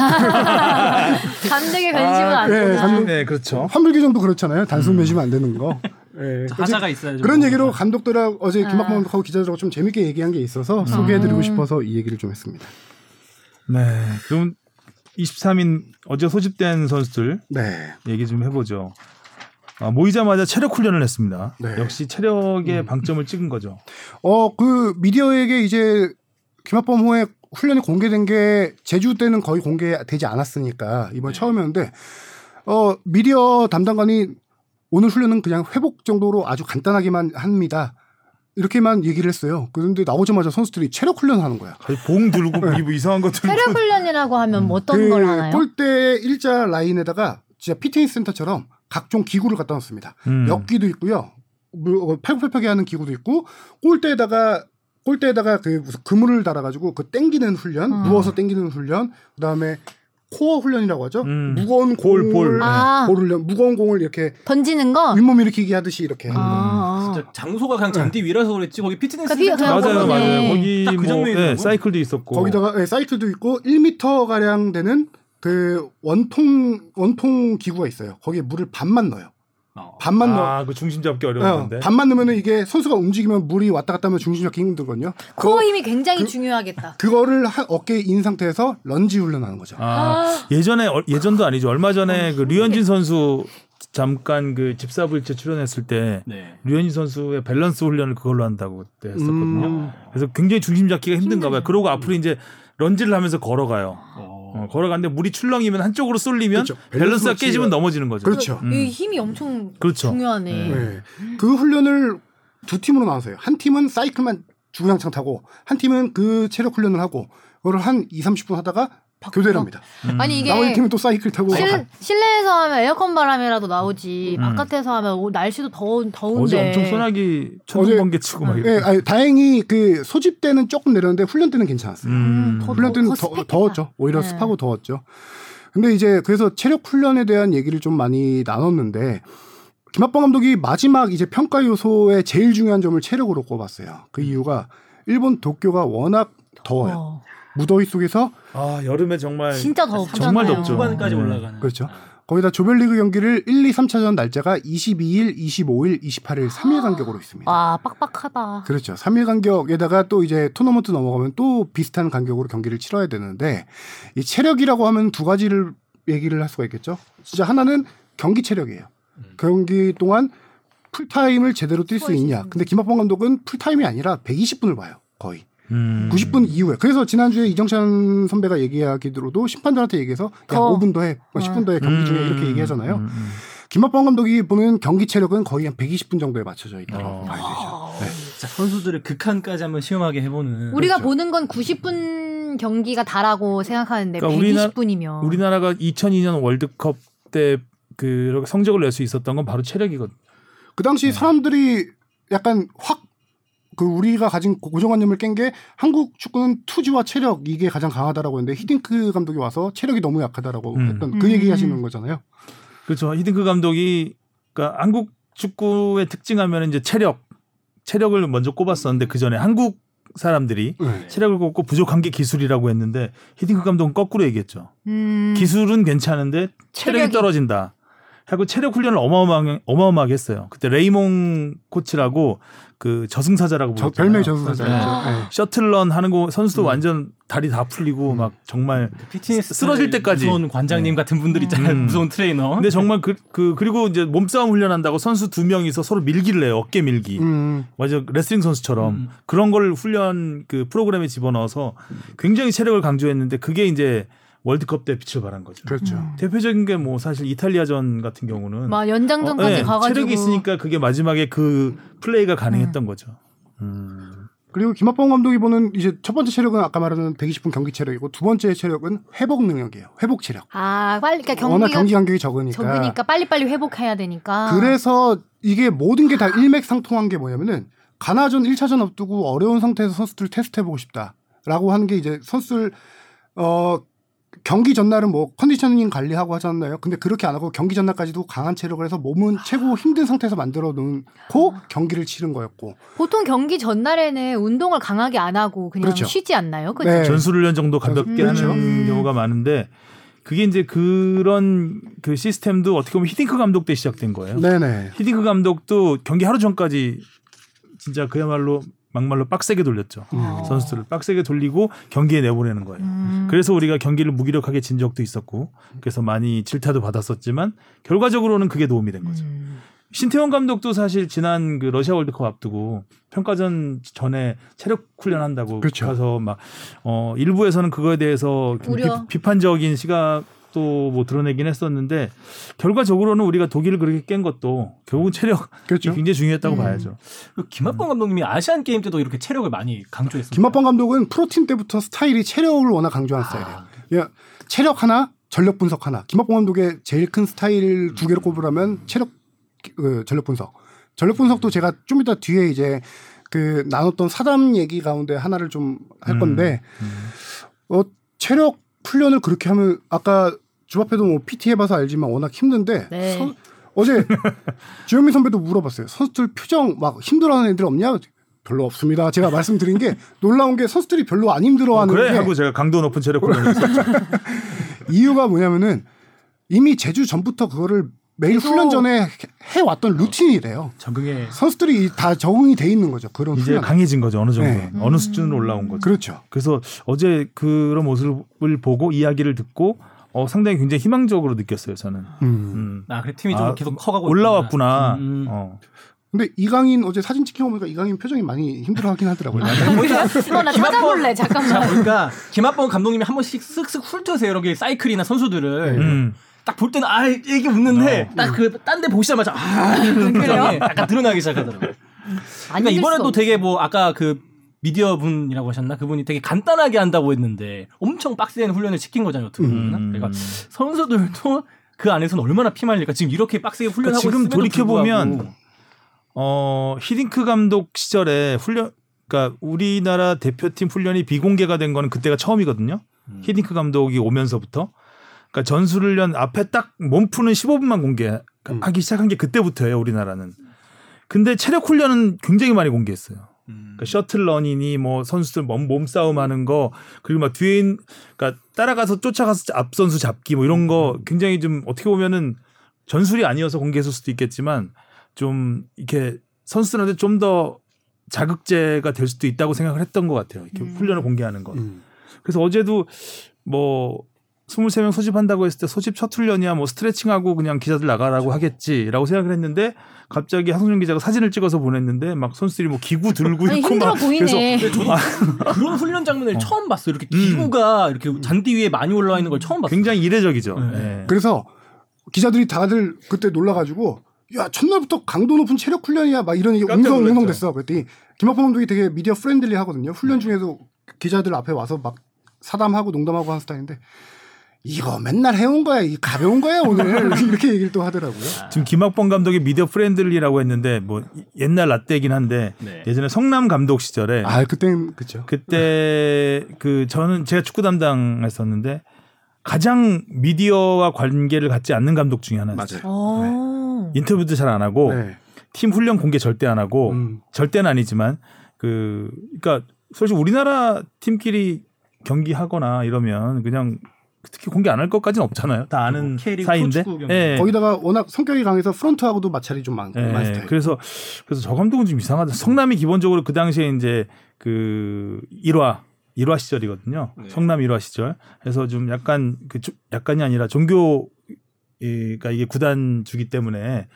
감독의 변심은 안 예, 된다. 감독- 네, 그렇죠. 환불 규정도 그렇잖아요. 단순 음. 변심은 안 되는 거. 예. 가사가 있어야죠. 그런 뭐. 얘기로 감독들하고 어제 아. 김학범 감독하고 기자들하고 좀 재밌게 얘기한 게 있어서 소개해드리고 음. 싶어서 이 얘기를 좀 했습니다. 네. 그럼 23인 어제 소집된 선수들 네. 얘기 좀 해보죠. 아, 모이자마자 체력 훈련을 했습니다. 네. 역시 체력에 음. 방점을 찍은 거죠. 어, 그 미디어에게 이제 김학범 후에 훈련이 공개된 게 제주 때는 거의 공개되지 않았으니까 이번 네. 처음이었는데 어, 미디어 담당관이 오늘 훈련은 그냥 회복 정도로 아주 간단하게만 합니다. 이렇게만 얘기를 했어요. 그런데 나오자마자 선수들이 체력 훈련하는 거야. 거의 봉 들고 네. 뭐 이상한 거 들고 체력 훈련이라고 하면 음. 뭐 어떤 그 걸 하나요? 골대 일자 라인에다가 진짜 피트니스 센터처럼 각종 기구를 갖다 놨습니다. 음. 역기도 있고요. 뭐, 어, 팔굽혀펴기 하는 기구도 있고 골대에다가 골대에다가 그 무슨 그물을 달아가지고 그 땡기는 훈련, 음. 누워서 땡기는 훈련, 그 다음에 코어 훈련이라고 하죠. 음. 무거운 볼, 공을 볼. 아. 볼 훈련, 무거운 공을 이렇게 던지는 거? 윗몸 일으키기 하듯이 이렇게 거예요. 아, 진짜 장소가 그냥 잔디 위라서 그랬지 거기 피트니스 그러니까 맞아요, 거기네. 맞아요. 거기 딱그 뭐 네. 사이클도 있었고 거기다가 예, 사이클도 있고 1m 가량 되는 그 원통 원통 기구가 있어요. 거기에 물을 반만 넣어요. 어. 반만 넣어. 아, 그 중심 잡기 어려운 어. 반만 넣으면은 이게 선수가 움직이면 물이 왔다 갔다 하면 중심 잡기 힘들거든요. 코어 힘이 굉장히 그- 중요하겠다. 그거를 한 어깨에 인 상태에서 런지 훈련하는 거죠. 아, 예전에 어, 예전도 아니죠. 얼마 전에 그 류현진 선수 잠깐 그 집사부일체 출연했을 때 네. 류현진 선수의 밸런스 훈련을 그걸로 한다고 그때 했었거든요. 음. 그래서 굉장히 중심 잡기가 힘든가 봐요. 그러고 앞으로 이제 lunge를 하면서 걸어가요. 어. 어, 걸어가는데 물이 출렁이면 한쪽으로 쏠리면 그렇죠. 밸런스가 밸런스 깨지면 넘어지는 거죠. 그렇죠. 음. 이 힘이 엄청 그렇죠. 중요하네. 네. 네. 그 훈련을 두 팀으로 나눠서요. 한 팀은 사이클만 주구장창 타고 한 팀은 그 체력 훈련을 하고 그걸 한 2, 30분 하다가 교대를 합니다. 음. 아니 이게 나머지 팀은 또 사이클 타고 실, 실내에서 하면 에어컨 바람이라도 나오지 음. 바깥에서 하면 오- 날씨도 더운 더운데 어제 엄청 소나기 천둥 번개 치고 막 예, 이렇게. 아니, 다행히 그 소집 때는 조금 내렸는데 훈련 때는 괜찮았어요. 음. 더- 훈련 때는 더 더. 더웠죠. 오히려 네. 습하고 더웠죠. 근데 이제 그래서 체력 훈련에 대한 얘기를 좀 많이 나눴는데 김학범 감독이 마지막 이제 평가 요소의 제일 중요한 점을 체력으로 꼽았어요. 그 이유가 일본 도쿄가 워낙 더워요. 어, 무더위 속에서 아 여름에 정말 진짜 덥잖아요. 정말 덥죠. 후반까지 음. 올라가는. 그렇죠. 거기다 조별리그 경기를 1, 2, 3차전 날짜가 22일, 25일, 28일 3일 간격으로 있습니다. 와 빡빡하다. 그렇죠. 3일 간격에다가 또 이제 토너먼트 넘어가면 또 비슷한 간격으로 경기를 치러야 되는데 이 체력이라고 하면 두 가지를 얘기를 할 수가 있겠죠. 진짜 하나는 경기 체력이에요. 경기 동안 풀타임을 제대로 뛸 수 있냐. 근데 김학범 감독은 풀타임이 아니라 120분을 봐요. 거의. 음. 90분 이후에. 그래서 지난주에 이정찬 선배가 얘기하기로도 심판들한테 얘기해서 야, 더. 5분 더 해. 10분 더 해. 경기 중에 음. 이렇게 얘기하잖아요. 음, 음. 김학범 감독이 보는 경기 체력은 거의 한 120분 정도에 맞춰져 있다고 어. 봐야 되죠. 네. 자, 선수들의 극한까지 한번 시험하게 해보는. 우리가 그렇죠. 보는 건 90분 경기가 다라고 생각하는데 그러니까 우리나라- 120분이면 우리나라 가 2002년 월드컵 때 그 성적을 낼 수 있었던 건 바로 체력이거든. 그 당시 사람들이 약간 확 그 우리가 가진 고정관념을 깬 게 한국 축구는 투지와 체력 이게 가장 강하다라고 했는데 히딩크 감독이 와서 체력이 너무 약하다라고 음. 했던 그 음. 얘기 하시는 거잖아요. 그렇죠. 히딩크 감독이 그러니까 한국 축구의 특징하면 이제 체력, 체력을 먼저 꼽았었는데 그 전에 한국 사람들이 네. 체력을 꼽고 부족한 게 기술이라고 했는데 히딩크 감독은 거꾸로 얘기했죠. 음, 기술은 괜찮은데 체력이 체력이- 떨어진다. 하고 체력 훈련을 어마어마하게, 어마어마하게 했어요. 그때 레이몽 코치라고 그 저승사자라고 저, 불렀잖아요. 별명 저승사자죠. 네. 네. shuttle run 하는 거 선수도 음. 완전 다리 다 풀리고 막 정말 피트니스 쓰러질 때까지. 무서운 관장님 같은 분들 있잖아요. 음. 무서운 트레이너. 근데 정말 그, 그 그리고 이제 몸싸움 훈련한다고 선수 두 명이서 서로 밀기를 해요. 어깨 밀기. 음, 맞아 레슬링 선수처럼 음. 그런 걸 훈련 그 프로그램에 집어넣어서 굉장히 체력을 강조했는데 그게 이제 월드컵 때 빛을 발한 거죠. 그렇죠. 음. 대표적인 게 뭐 사실 이탈리아전 같은 경우는 막 연장전까지 어, 네, 가가지고 체력이 있으니까 그게 마지막에 그 플레이가 가능했던 거죠. 음. 그리고 김학범 감독이 보는 이제 첫 번째 체력은 아까 말하는 120분 경기 체력이고 두 번째 체력은 회복 능력이에요. 회복 체력. 아 빨리 그러니까 워낙 경기가 경기 간격이 적으니까. 적으니까 빨리빨리 회복해야 되니까. 그래서 이게 모든 게 다 일맥상통한 게 뭐냐면은 가나전 1차전 앞두고 어려운 상태에서 선수들 테스트해보고 싶다라고 하는 게 이제 선수들 어 경기 전날은 뭐 컨디셔닝 관리하고 하잖아요. 근데 그렇게 안 하고 경기 전날까지도 강한 체력을 해서 몸은 최고 힘든 상태에서 만들어 놓고 경기를 치른 거였고. 보통 경기 전날에는 운동을 강하게 안 하고 그냥 그렇죠. 쉬지 않나요? 그죠? 네. 전술훈련 정도 가볍게 그렇죠. 하는 음. 경우가 많은데 그게 이제 그런 그 시스템도 어떻게 보면 히딩크 감독 때 시작된 거예요. 네네. 히딩크 감독도 경기 하루 전까지 진짜 그야말로 막말로 빡세게 돌렸죠. 어. 선수들을 빡세게 돌리고 경기에 내보내는 거예요. 음. 그래서 우리가 경기를 무기력하게 진 적도 있었고 그래서 많이 질타도 받았었지만 결과적으로는 그게 도움이 된 거죠. 음. 신태용 감독도 사실 지난 그 러시아 월드컵 앞두고 평가전 전에 체력 훈련한다고 그렇죠. 가서 막 어, 일부에서는 그거에 대해서. 비, 판적인 시각 도 뭐 드러내긴 했었는데 결과적으로는 우리가 독일을 그렇게 깬 것도 결국은 체력이 그렇죠. 굉장히 중요했다고 음. 봐야죠. 그 김학범 감독님이 아시안 게임 때도 이렇게 체력을 많이 강조했어요. 김학범 감독은 프로팀 때부터 스타일이 체력을 워낙 강조한 스타일이에요. 야, 체력 하나, 전력 분석 하나. 김학범 감독의 제일 큰 스타일 두 개를 꼽으라면 체력, 그 전력 분석. 전력 분석도 제가 좀 이따 뒤에 이제 그 나눴던 사담 얘기 가운데 하나를 좀 할 건데, 어, 체력 훈련을 그렇게 하면 아까 주바페도 뭐 PT 해봐서 알지만 워낙 힘든데 네. 선- 어제 주현민 선배도 물어봤어요. 선수들 표정 막 힘들어하는 애들 없냐? 별로 없습니다. 제가 말씀드린 게 놀라운 게 선수들이 별로 안 힘들어하는 그래 게 하고 제가 강도 높은 체력 훈련했었죠. 이유가 뭐냐면은 이미 제주 전부터 그거를 매일 훈련 전에 해왔던 루틴이래요. 적응에 선수들이 다 적응이 돼 있는 거죠. 그런 이제 훈련. 강해진 거죠 어느 정도 네. 어느 수준으로 올라온 거죠. 그렇죠. 그래서 어제 그런 모습을 보고 이야기를 듣고 어, 상당히 굉장히 희망적으로 느꼈어요 저는. 음. 음. 아 그래 팀이 좀 아, 계속 커가고 올라왔구나. 있구나. 음. 어. 근데 이강인 어제 사진 찍혀보니까 이강인 표정이 많이 힘들어하긴 하더라고요. 어, 나 찾아볼래 자 잠깐만. 보니까 김학범 감독님이 한 번씩 쓱쓱 훑으세요 이런 게 사이클이나 선수들을 음. 딱볼 때는 아 이게 웃는데 어. 딱그 딴 데 보시자마자 아 이런 표정이 약간 드러나기 시작하더라고요. 안 그러니까 이번에도 수 되게 뭐 아까 그 미디어 분이라고 하셨나 그분이 되게 간단하게 한다고 했는데 엄청 빡센 훈련을 시킨 거잖아요 어떻게 보면 음. 그러니까 선수들도 그 안에서는 얼마나 피말릴까 지금 이렇게 빡세게 훈련하고 그러니까 지금 돌이켜 보면 불구하고 어, 히딩크 감독 시절에 훈련, 그러니까 우리나라 대표팀 훈련이 비공개가 된 거는 그때가 처음이거든요. 음. 히딩크 감독이 오면서부터. 그러니까 전술훈련 앞에 딱 몸 푸는 15분만 공개하기 음. 시작한 게 그때부터예요, 우리나라는. 근데 체력 훈련은 굉장히 많이 공개했어요. 음. 그러니까 셔틀런이니 뭐 선수들 몸, 몸싸움 하는 거 그리고 막 뒤에 있- 그러니까 따라가서 쫓아가서 앞 선수 잡기 뭐 이런 거 굉장히 좀 어떻게 보면은 전술이 아니어서 공개했을 수도 있겠지만 좀 이렇게 선수들한테 좀 더 자극제가 될 수도 있다고 생각을 했던 것 같아요. 이렇게 음. 훈련을 공개하는 거. 음. 그래서 어제도 뭐 23명 소집한다고 했을 때 소집 첫 훈련이야 뭐 스트레칭하고 그냥 기자들 나가라고 하겠지라고 생각을 했는데 갑자기 하성준 기자가 사진을 찍어서 보냈는데 막 선수들이 뭐 기구 들고 아니, 있고 힘들어 막 보이네. 그래서 그런 훈련 장면을 어. 처음 봤어요. 이렇게 음. 기구가 이렇게 잔디 위에 많이 올라와 있는 걸 처음 봤어요. 굉장히 이례적이죠. 네. 예. 그래서 기자들이 다들 그때 놀라가지고 야 첫날부터 강도 높은 체력 훈련이야 막 이런 얘기 깜짝 웅성 놀랐죠. 웅성 됐어. 그랬더니 김학범 감독이 되게 media friendly 하거든요. 훈련 중에도 기자들 앞에 와서 막 사담하고 농담하고 하는 스타일인데 이거 맨날 해온 거야. 이 가벼운 거야 오늘 이렇게 얘기를 또 하더라고요. 지금 김학범 감독이 media friendly라고 했는데 뭐 옛날 라떼긴 한데 네. 예전에 성남 감독 시절에 아 그땐 그죠. 그때 그 저는 제가 축구 담당했었는데 가장 미디어와 관계를 갖지 않는 감독 중에 하나였어요. 어. 인터뷰도 잘 안 하고 네. 팀 훈련 공개 절대 안 하고 음. 절대는 아니지만 그 그러니까 솔직히 우리나라 팀끼리 경기하거나 이러면 그냥 특히 공개 안 할 것까지는 없잖아요. 다 아는 뭐 사이인데. 예. 거기다가 워낙 성격이 강해서 프런트하고도 마찰이 좀 많고 예, 스타일. 그래서 그래서 저 감독은 좀 이상하다. 성남이 기본적으로 그 당시에 이제 그 1화 일화 시절이거든요. 네. 성남 일화 시절. 그래서 좀 약간 그 조- 약간이 아니라 종교 그러니까 이게 구단주기 때문에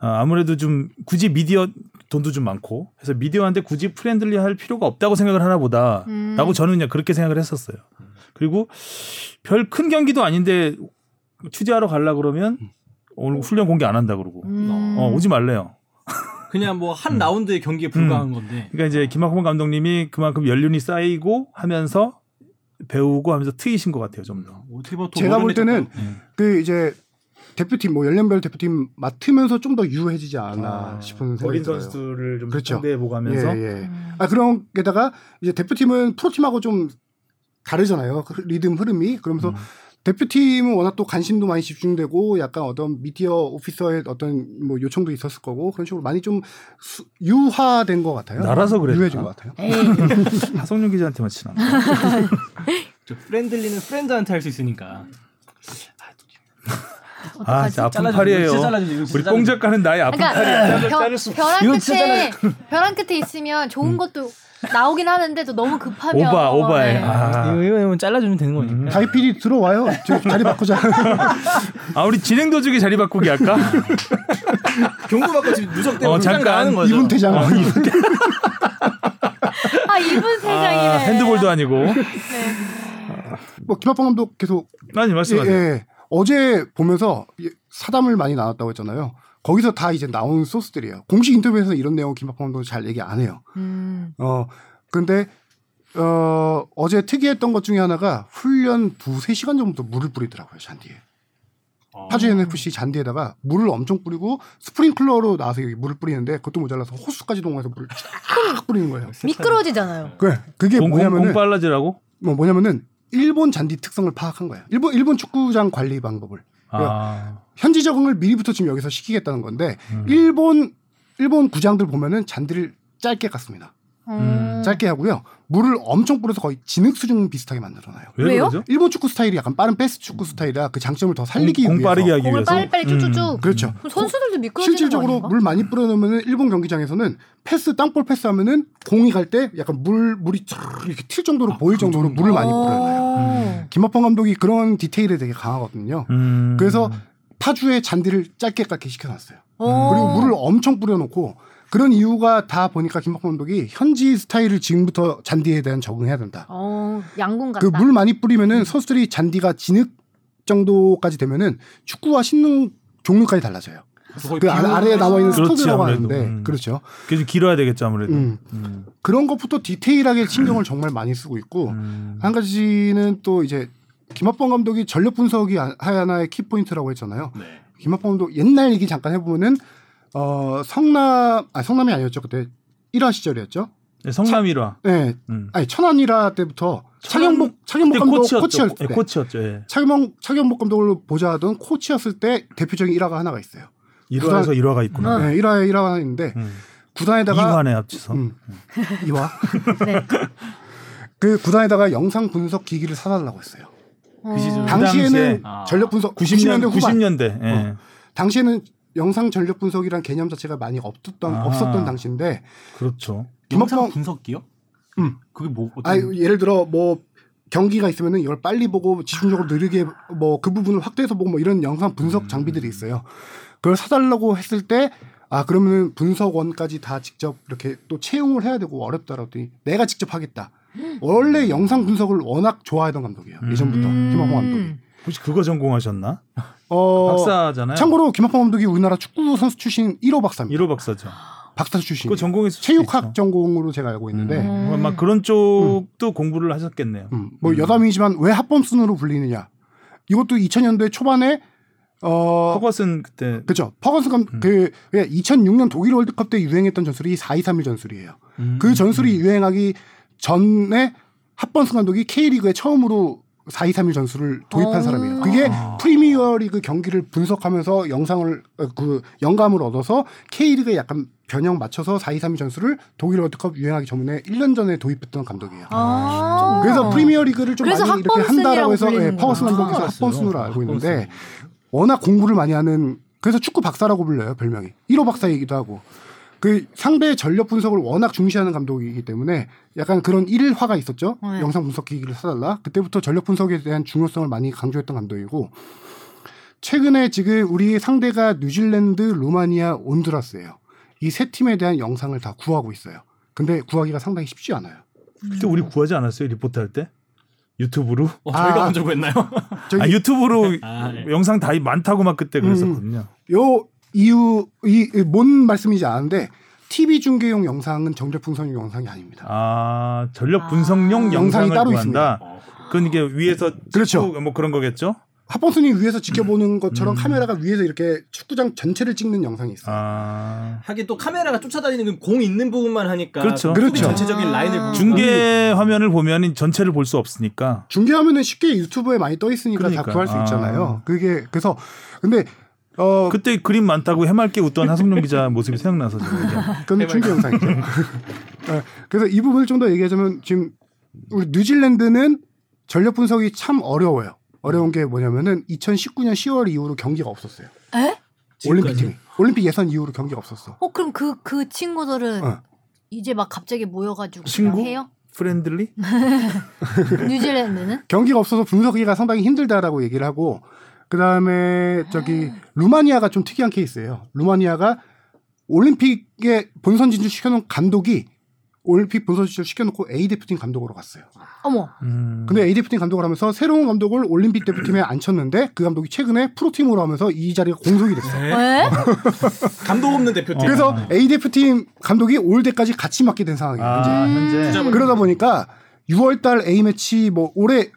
어, 아무래도 좀 굳이 미디어 돈도 좀 많고 그래서 미디어한테 굳이 friendly 할 필요가 없다고 생각을 하나 보다. 음. 라고 저는 그냥 그렇게 생각을 했었어요. 그리고 별 큰 경기도 아닌데 취재하러 가려 그러면 오늘 훈련 공개 안 한다 그러고 음. 어, 오지 말래요. 그냥 뭐한 라운드의 경기에 불과한 건데. 그러니까 이제 김학범 감독님이 그만큼 연륜이 쌓이고 하면서 배우고 하면서 트이신 것 같아요, 좀 더. 어떻게 보면 또 제가 볼 때는 모르겠다. 그 이제 대표팀 뭐 연령별 대표팀 맡으면서 좀 더 유해지지 않았나 싶은 생각이 어린 들어요. 선수들을 좀 그렇죠. 상대해보고 하면서 예, 예. 아 그런 게다가 이제 대표팀은 프로팀하고 좀 다르잖아요. 그 리듬 흐름이 그러면서 음. 대표팀은 워낙 또 관심도 많이 집중되고 약간 어떤 미디어 오피서의 어떤 뭐 요청도 있었을 거고 그런 식으로 많이 좀 수- 유화된 것 같아요. 나라서 그랬나? 유해진 것 같아요. 하성룡 기자한테만 친한. 저 프렌들리는 프렌드한테 할 수 있으니까. 아, 진짜 아픈 팔이에요. 우리 뽕 작가는 나의 아픈 그러니까 팔이야. 벼. 벼랑 끝에 벼랑 끝에 있으면 좋은 것도 나오긴 하는데 또 너무 급하면 음. 오바, 오바해. 네. 아. 이거 이거 잘라주면 되는 거니까. 다이 PD 들어와요. 저 자리 바꾸자. 아, 우리 진행 도중에 자리 바꾸기 할까? 경고 받고 지금 누적 때문에 어, 퇴장 잠깐. 나가는 거죠. 이분 퇴장. 아 이분 세상이네. 아, 핸드볼도 아니고. 네. 뭐 김학범 감독 계속 아니, 예, 말씀하세요. 예. 어제 보면서 이- 사담을 많이 나눴다고 했잖아요. 거기서 다 이제 나온 소스들이에요. 공식 인터뷰에서 이런 내용 김학범 감독 잘 얘기 안 해요. 음. 어 근데 어 어제 특이했던 것 중에 하나가 훈련 두세 시간 전부터 물을 뿌리더라고요 잔디에. 파주 NFC 잔디에다가 물을 엄청 뿌리고 스프링클러로 나와서 여기 물을 뿌리는데 그것도 모자라서 호수까지 동원해서 물을 쫙 뿌리는 거예요. 미끄러지잖아요. 그 그게 공, 공, 공 뭐냐면은 빨라지라고? 뭐 뭐냐면은 일본 잔디 특성을 파악한 거예요. 일본 일본 축구장 관리 방법을 아. 현지 적응을 미리부터 지금 여기서 시키겠다는 건데 음. 일본 일본 구장들 보면은 잔디를 짧게 깠습니다. 음. 짧게 하고요. 물을 엄청 뿌려서 거의 진흙 수준 비슷하게 만들어놔요. 왜 왜요? 일본 축구 스타일이 약간 빠른 패스 축구 스타일이라 그 장점을 더 살리기 공, 공 위해서 빠르게 하기 공을 위해서. 빨리빨리 쭉쭉쭉. 음. 그렇죠. 선수들도 미끄러지는 실질적으로 거 아닌가? 물 많이 뿌려놓으면 일본 경기장에서는 패스 땅볼 패스하면은 공이 갈 때 약간 물 물이 이렇게 튈 정도로 보일 정도로 물을 많이 뿌려놔요. 어. 김학범 감독이 그런 디테일에 되게 강하거든요. 음. 그래서 파주에 잔디를 짧게 깎게 시켜놨어요. 어. 그리고 물을 엄청 뿌려놓고 그런 이유가 다 보니까 김학범 감독이 현지 스타일을 지금부터 잔디에 대한 적응해야 된다. 어, 양궁 같다. 그 물 많이 뿌리면은 선수들이 잔디가 진흙 정도까지 되면은 축구화 신는 종류까지 달라져요. 그 아- 아래에 남아 있는 아무래도. 하는데 음. 그렇죠. 좀 길어야 되겠죠, 아무래도. 음. 음. 그런 것부터 디테일하게 신경을 정말 많이 쓰고 있고 음. 한 가지는 또 이제 김학범 감독이 전력 분석이 하- 하나의 키 포인트라고 했잖아요. 네. 김학범 감독 옛날 얘기 잠깐 해보면은 어 성남 아 성남이 아니었죠 그때 일화 시절이었죠. 네, 성남 일화. 네, 음. 아니 천안 일화 때부터 차경복 차경복 감독 코치였죠. 코치였을 예, 때 코치였죠. 예. 차경복 차경복 감독을 보좌하던 코치였을 때 대표적인 일화가 하나가 있어요. 1화에서 1화가 있구나. 네, 1화에 1화가 하나 있는데 음. 구단에다가 2화네 합쳐서. 음, 2화 네. 그 구단에다가 영상 분석 기기를 사달라고 했어요. 그 시절. 어. 당시에는 당시에. 아. 전력 분석 90년 90년대 후반 90년대. 예. 어. 당시에는 영상 전력 분석이란 개념 자체가 많이 없었던 아. 없었던 당시인데 그렇죠. 영상 김학범 분석기요? 음. 그게 뭐 어떤 아 예를 들어 뭐 경기가 있으면은 이걸 빨리 보고 집중적으로 느리게 뭐 그 부분을 확대해서 보고 뭐 이런 영상 분석 음. 장비들이 있어요. 그걸 사달라고 했을 때 아 그러면은 분석원까지 다 직접 이렇게 또 채용을 해야 되고 어렵다라고 했더니 내가 직접 하겠다. 원래 영상 분석을 워낙 좋아하던 감독이에요. 예전부터 음. 김학범 감독이. 혹시 그거 전공하셨나? 어, 박사잖아요. 참고로 김학범 감독이 우리나라 축구 선수 출신 1호 박사입니다. 1호 박사죠. 박사 출신. 전공했을 수도 체육학 있죠. 전공으로 제가 알고 있는데 음. 음. 막 그런 쪽도 공부를 하셨겠네요. 음, 뭐 여담이지만 왜 합범 순으로 불리느냐 이것도 2000년대 초반에 어 허거슨 그때 그죠 퍼거슨 감, 음. 그 2006년 독일 월드컵 때 유행했던 전술이 4-2-3-1 전술이에요. 음. 그 전술이 유행하기 전에 합범슨 감독이 K리그에 처음으로 4-2-3-1 전술을 도입한 어. 사람이에요. 그게 프리미어리그 경기를 분석하면서 영상을 어, 그 영감을 얻어서 K리그에 약간 변형 맞춰서 4-2-3-1 전술을 독일 월드컵 유행하기 전에 1년 전에 도입했던 감독이에요. 아. 그래서 프리미어리그를 좀 그래서 많이 이렇게 한다라고 해서 예, 불리는구나. 감독에서 알았어요. 합범순으로 알고 있는데. 워낙 공부를 많이 하는 그래서 축구 박사라고 불려요 별명이 1호 박사이기도 하고 그 상대의 전력 분석을 워낙 중시하는 감독이기 때문에 약간 그런 일화가 있었죠 네. 영상 분석 기기를 사달라 그때부터 전력 분석에 대한 중요성을 많이 강조했던 감독이고 최근에 지금 우리 상대가 뉴질랜드, 루마니아, 온두라스예요 이 세 팀에 대한 영상을 다 구하고 있어요 근데 구하기가 상당히 쉽지 않아요 그때 우리 구하지 않았어요 리포트 할 때? 유튜브로? 어, 저희가 아. 먼저 구했나요? 저기 아 유튜브로 아, 예. 영상 다 많다고 막 그때 그랬었거든요. 요 이유 이뭔 말씀인지 아는데 TV 중계용 영상은 전력 분석용 영상이 아닙니다. 아 전력 분석용 아. 영상이 따로 구한다. 그건 이게 위에서 그렇죠. 뭐 그런 거겠죠? 합본순위 위에서 지켜보는 것처럼 음. 카메라가 위에서 이렇게 축구장 전체를 찍는 영상이 있어요. 아 하긴 또 카메라가 쫓아다니는 건공 있는 부분만 하니까 그렇죠. 수비 그렇죠. 전체적인 아. 라인을 중계 화면을 보면 전체를 볼 수 없으니까. 중계하면은 쉽게 유튜브에 많이 떠 있으니까 다 그러니까요. 구할 수 아. 있잖아요. 그게 그래서 근데 어 그때 그림 많다고 해맑게 웃던 하성룡 기자 모습이 생각나서 제가 그건 중계 영상이죠. 어, 그래서 이 부분을 좀 더 얘기하자면 지금 우리 뉴질랜드는 전력 분석이 참 어려워요. 어려운 게 뭐냐면은 2019년 10월 이후로 경기가 없었어요. 에? 올림픽. 팀이 올림픽 예선 이후로 경기가 없었어. 어 그럼 그그 친구들은 어. 이제 막 갑자기 모여가지고 친구? 해요? friendly? 뉴질랜드는? 경기가 없어서 분석하기가 상당히 힘들다라고 얘기를 하고 그 다음에 저기 루마니아가 좀 특이한 케이스예요. 루마니아가 올림픽에 본선 진출 시켜놓은 감독이 올림픽 본선 진출 시켜놓고 A 대표팀 감독으로 갔어요. 어머. 음. 근데 A 대표팀 감독을 하면서 새로운 감독을 올림픽 대표팀에 앉혔는데 그 감독이 최근에 프로팀으로 하면서 이 자리가 공석이 됐어요. 네? 에? 감독 없는 대표팀. 그래서 A 대표팀 감독이 올 때까지 같이 맡게 된 상황이에요. 아 현재 진짜 그러다 보니까 6월달 A 매치 뭐 올해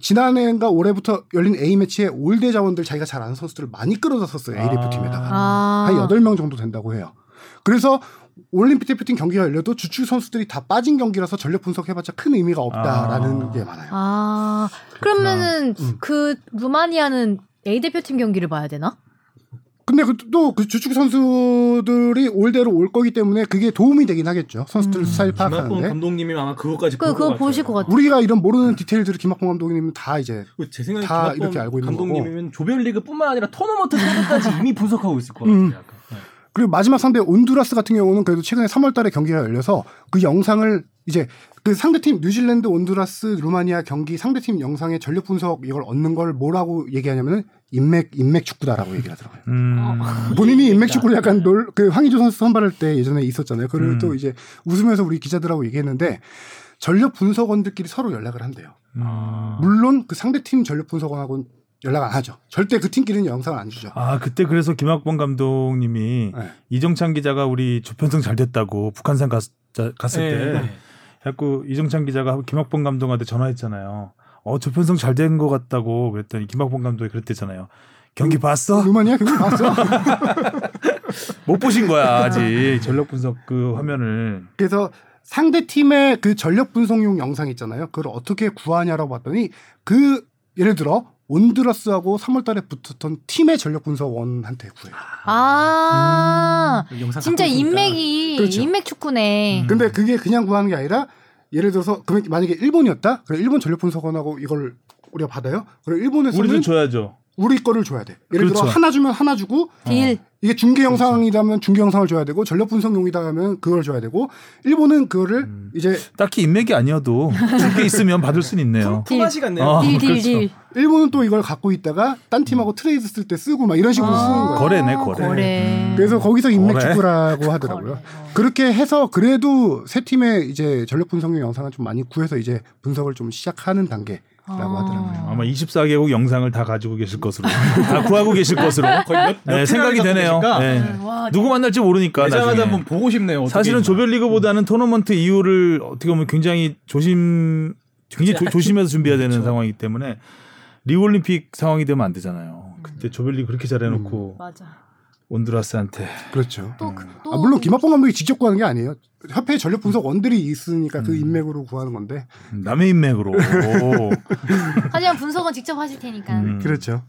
지난해인가 올해부터 열린 A 매치에 올대 자원들 자기가 잘 아는 선수들을 많이 끌어다 썼어요 A 아. 대표 팀에다가 아. 한 8명 정도 된다고 해요. 그래서 올림픽 대표팀 경기가 열려도 주축 선수들이 다 빠진 경기라서 전력 분석해봤자 큰 의미가 없다라는 아. 게 많아요. 아. 그러면은 음. 그 루마니아는 A 대표팀 경기를 봐야 되나? 근데 또그 주축 선수들이 올대로 올 거기 때문에 그게 도움이 되긴 하겠죠. 선수들 음. 스타일 파악하는데. 감독님이 아마 그거까지 그 그거 보실 것 같아. 우리가 이런 모르는 디테일들을 김학범 감독님은 다 이제 그제 생각에 다 이렇게 알고 있는 감독님이면 조별리그뿐만 아니라 토너먼트 승부까지 이미 분석하고 있을 것 같아요. 음. 네. 그리고 마지막 상대 온두라스 같은 경우는 그래도 최근에 3월달에 경기가 열려서 그 영상을 이제 그 상대팀 뉴질랜드, 온두라스, 루마니아 경기 상대팀 영상의 전력 분석 이걸 얻는 걸 뭐라고 얘기하냐면은 인맥 인맥 축구다라고 얘기를 하더라고요. 음. 본인이 인맥 축구를 약간 놀 그 황의조 선수 선발할 때 예전에 있었잖아요. 그걸 음. 또 이제 웃으면서 우리 기자들하고 얘기했는데 전력 분석원들끼리 서로 연락을 한대요. 음. 물론 그 상대팀 전력 분석원하고는 연락 안 하죠. 절대 그 팀끼리는 영상을 안 주죠. 아 그때 그래서 김학범 감독님이 네. 이정찬 기자가 우리 조편성 잘 됐다고 북한산 갔, 갔을 네, 때 네. 자꾸 이정찬 기자가 김학범 감독한테 전화했잖아요. 어 조편성 잘 된 것 같다고 그랬더니 김학범 감독이 그랬대잖아요. 경기 봤어? 루마니아 경기 봤어. 못 보신 거야 아직 전력 분석 그 화면을. 그래서 상대 팀의 그 전력 분석용 영상 있잖아요. 그걸 어떻게 구하냐라고 봤더니 그 예를 들어 온드러스하고 3월달에 붙었던 팀의 전력 분석원한테 구해요. 아. 그 영상 진짜. 인맥이 그렇죠. 인맥 축구네. 음. 근데 그게 그냥 구하는 게 아니라 예를 들어서 그러면 만약에 일본이었다. 그래 일본 전력 분석원하고 이걸 우리가 받아요. 그럼 일본에서는 우리도 줘야죠. 우리 거를 줘야 돼. 예를 들어 그렇죠. 하나 주면 하나 주고 deal. 이게 중계 영상이라면 중계 영상을 줘야 되고 전력 분석용이다 하면 그걸 줘야 되고 일본은 그거를 음. 이제 딱히 인맥이 아니어도 줄게 있으면 받을 수는 있네요. 토마시 같네요. 어. deal, deal, 그렇죠. deal. 일본은 또 이걸 갖고 있다가 딴 팀하고 트레이드 쓸 때 쓰고 막 이런 식으로 쓰는 거예요. 거래네, 거래. 거래. 음. 그래서 거기서 인맥 거래? 축구라고 하더라고요. 거래. 어. 그렇게 해서 그래도 세 팀의 이제 전력 분석용 영상을 좀 많이 구해서 이제 분석을 좀 시작하는 단계 라고 아. 하더라고요. 아마 24개국 영상을 다 가지고 계실 것으로 다 구하고 계실 것으로 거의 몇, 몇 네, 생각이 되네요. 네. 음, 와, 누구 만날지 모르니까 내자마자 나중에. 한번 보고 싶네요. 사실은 있나. 조별리그보다는 토너먼트 이후를 어떻게 보면 굉장히 조심 굉장히 조, 조심해서 준비해야 되는 그렇죠. 상황이기 때문에 리올림픽 상황이 되면 안 되잖아요. 그때 조별리그 그렇게 잘해놓고 맞아. 온두라스한테 그렇죠. 또, 그- 또 아, 물론 김학범 감독이 직접 구하는 게 아니에요. 협회 전력 분석 원들이 있으니까 그 인맥으로 구하는 건데. 남의 인맥으로. 하지만 분석은 직접 하실 테니까. 음. 그렇죠.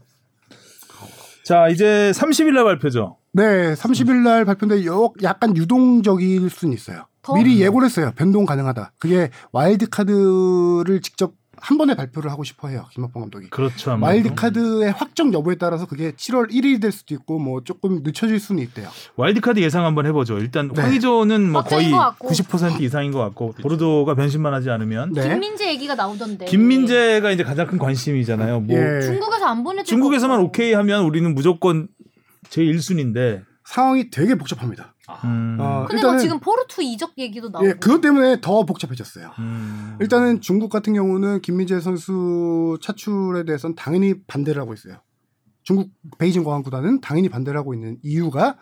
자 이제 30일 날 발표죠. 네, 30일 날 발표인데 요- 약간 유동적일 수는 있어요. 더? 미리 예고를 했어요. 변동 가능하다. 그게 와일드 카드를 직접 한 번에 발표를 하고 싶어 해요. 김학범 감독이. 그렇죠. 아무래도. 와일드 카드의 확정 여부에 따라서 그게 7월 1일이 될 수도 있고 뭐 조금 늦춰질 수는 있대요. 와일드 카드 예상 한번 해 보죠. 일단 네. 황의조는 뭐 거의 것 같고. 90% 이상인 것 같고 보르도가 변심만 하지 않으면 네. 김민재 얘기가 나오던데. 김민재가 이제 가장 큰 관심이잖아요. 뭐 예. 중국에서 안 보내줄 중국에서만. 오케이 하면 우리는 무조건 제 1순위인데. 상황이 되게 복잡합니다. 음. 어, 근데 일단은- 뭐 지금 포르투 이적 얘기도 나오고. 예, 그것 때문에 더 복잡해졌어요. 음. 일단은 중국 같은 경우는 김민재 선수 차출에 대해서는 당연히 반대를 하고 있어요. 중국 베이징 공항 구단은 당연히 반대를 하고 있는 이유가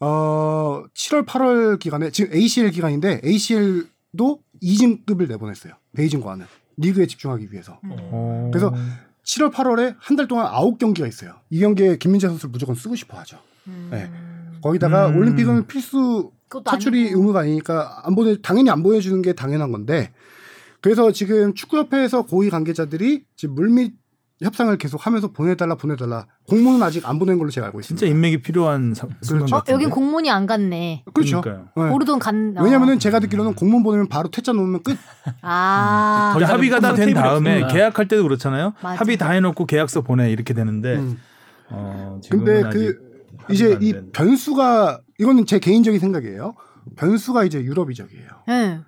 어 7월 8월 기간에 지금 ACL 기간인데 ACL도 2진급을 내보냈어요. 베이징 공항은 리그에 집중하기 위해서. 어. 그래서 7월 8월에 한 달 동안 9경기가 있어요. 이 경기에 김민재 선수를 무조건 쓰고 싶어 하죠. 네. 거기다가 음. 올림픽은 필수 차출이 아니고. 의무가 아니니까 안 보내 당연히 안 보내주는 게 당연한 건데 그래서 지금 축구협회에서 고위 관계자들이 지금 물밑 협상을 계속 하면서 보내달라 보내달라 공문은 아직 안 보낸 걸로 제가 알고 있습니다. 진짜 인맥이 필요한 사- 순간 그렇죠. 어, 같은데. 여긴 공문이 안 갔네. 그렇죠. 네. 모르던 간. 어. 왜냐면은 제가 듣기로는 공문 보내면 바로 퇴짜 놓으면 끝. 아. 더 이상 합의가 다된 테이블이 다음에. 계약할 때도 그렇잖아요. 맞아. 합의 다 해놓고 계약서 보내 이렇게 되는데 음. 어, 지금은 근데 아직 그 이제 이 된. 변수가 이거는 제 개인적인 생각이에요. 변수가 이제 유럽 이적이에요. 네.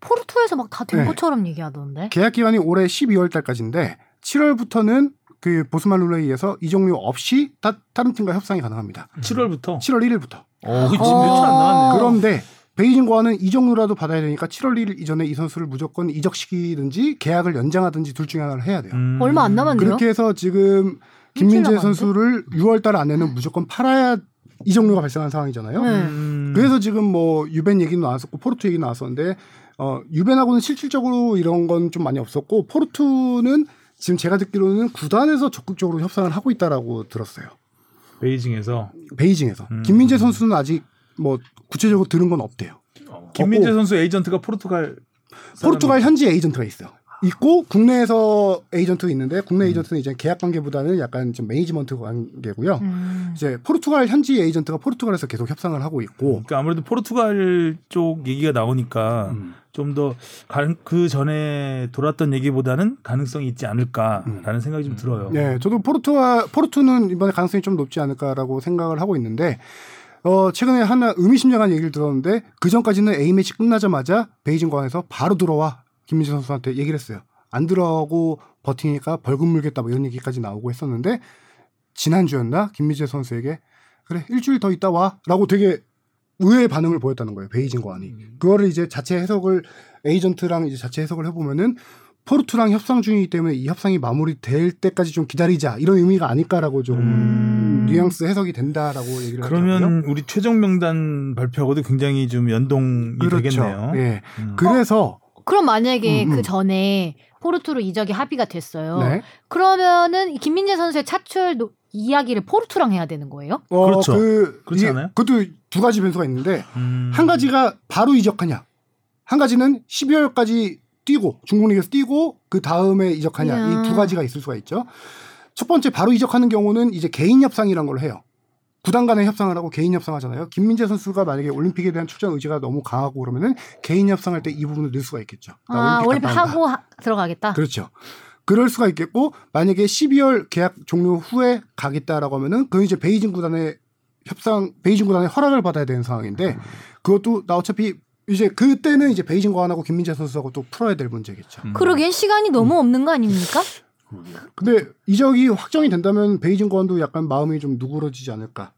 포르투에서 막 다된 네. 것처럼 얘기하던데. 계약 기간이 올해 12월 달까지인데 7월부터는 그 보스만 룰에 의해서 이적료 없이 다, 다른 팀과 협상이 가능합니다. 7월부터 7월 1일부터. 어, 그치 몇초 안 남았네요. 그런데 베이징 궈안은 이적료라도 받아야 되니까 7월 1일 이전에 이 선수를 무조건 이적시키든지 계약을 연장하든지 둘 중에 하나를 해야 돼요. 음. 얼마 안 남았네요. 그렇게 해서 지금 김민재? 선수를 6월 달 안에는 무조건 팔아야 이적료가 발생한 상황이잖아요. 네. 음. 그래서 지금 뭐 유벤 얘기는 나왔었고 포르투 얘기 나왔었는데 어 유벤하고는 실질적으로 이런 건 좀 많이 없었고 포르투는 지금 제가 듣기로는 구단에서 적극적으로 협상을 하고 있다라고 들었어요. 베이징에서 베이징에서 음. 김민재 선수는 아직 뭐 구체적으로 들은 건 없대요. 김민재 선수 에이전트가 포르투갈 포르투갈 현지 에이전트가 있어요. 있고 국내에서 에이전트도 있는데 국내 에이전트는 이제 계약 관계보다는 약간 좀 매니지먼트 관계고요. 음. 이제 포르투갈 현지 에이전트가 포르투갈에서 계속 협상을 하고 있고 그러니까 아무래도 포르투갈 쪽 얘기가 나오니까 음. 좀더 그 전에 돌았던 얘기보다는 가능성이 있지 않을까라는 생각이 좀 들어요. 네, 저도 포르투와 포르투는 이번에 가능성이 좀 높지 않을까라고 생각을 하고 있는데 어 최근에 하나 의미심장한 얘기를 들었는데 그 전까지는 A 매치 끝나자마자 베이징 공항에서 바로 들어와 김민재 선수한테 얘기를 했어요. 안 들어가고 버티니까 벌금 물겠다 뭐 이런 얘기까지 나오고 했었는데 지난주였나 김민재 선수에게 그래 일주일 더 있다 와라고 되게 의외의 반응을 보였다는 거예요 베이징 궈안이 그거를 이제 자체 해석을 에이전트랑 이제 자체 해석을 해보면은 포르투랑 협상 중이기 때문에 이 협상이 마무리될 때까지 좀 기다리자 이런 의미가 아닐까라고 좀 음. 뉘앙스 해석이 된다라고 얘기를 하더라고요. 그러면 우리 최종 명단 발표하고도 굉장히 좀 연동이 되겠네요. 예. 음. 그래서 그럼 만약에 음, 음. 그 전에 포르투로 이적이 합의가 됐어요. 네. 그러면은 이 김민재 선수의 차출 노- 이야기를 포르투랑 해야 되는 거예요? 어, 그렇죠. 그 그렇지 않아요? 그것도 두 가지 변수가 있는데 음. 한 가지가 바로 이적하냐, 한 가지는 12월까지 뛰고 중국 리그에서 뛰고 그 다음에 이적하냐. 이 두 가지가 있을 수가 있죠. 첫 번째 바로 이적하는 경우는 이제 개인 협상이란 걸 해요. 구단 간의 협상을 하고 개인 협상하잖아요. 김민재 선수가 만약에 올림픽에 대한 출전 의지가 너무 강하고 그러면은 개인 협상할 때 이 부분을 넣을 수가 있겠죠. 나 아, 올림픽. 하고 하- 들어가겠다. 그렇죠. 그럴 수가 있겠고 만약에 12월 계약 종료 후에 가겠다라고 하면은 그건 이제 베이징 구단의 협상 베이징 구단의 허락을 받아야 되는 상황인데 그것도 나 어차피 이제 그때는 이제 베이징 구단하고 김민재 선수하고 또 풀어야 될 문제겠죠. 음. 그러기엔 시간이 너무 없는 거 아닙니까? 근데 이적이 확정이 된다면 베이징 구단도 약간 마음이 좀 누그러지지 않을까.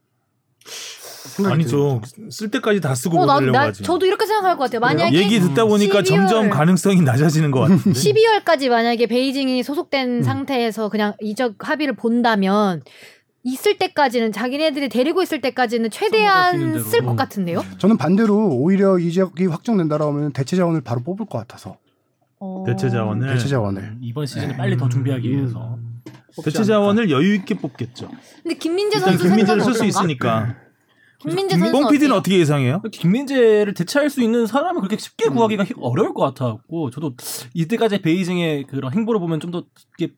아니죠. 쓸 때까지 다 쓰고 어, 나, 보내려고 나 하지. 저도 이렇게 생각할 것 같아요. 만약에 얘기 듣다 보니까 12월 점점 가능성이 낮아지는 것 같은데. 12월까지 만약에 베이징이 음. 소속된 상태에서 그냥 이적 합의를 본다면 있을 때까지는 자기네들이 데리고 있을 때까지는 최대한. 쓸것 음. 같은데요. 저는 반대로 오히려 이적이 확정된다라고 하면 대체 자원을 바로 뽑을 것 같아서 어. 대체 자원을 대체 자원을 이번 시즌에 네. 빨리 더 준비하기 위해서 대체 자원을 여유 있게 뽑겠죠. 근데 김민재 일단 선수 김민재를 쓸 수? 있으니까. 김민재 김민- 선수 뽕 PD는? 어떻게 예상해요? 김민재를 대체할 수 있는 사람을 그렇게 쉽게 구하기가 히- 어려울 것 같아갖고 저도 이때까지 베이징의 그런 행보를 보면 좀 더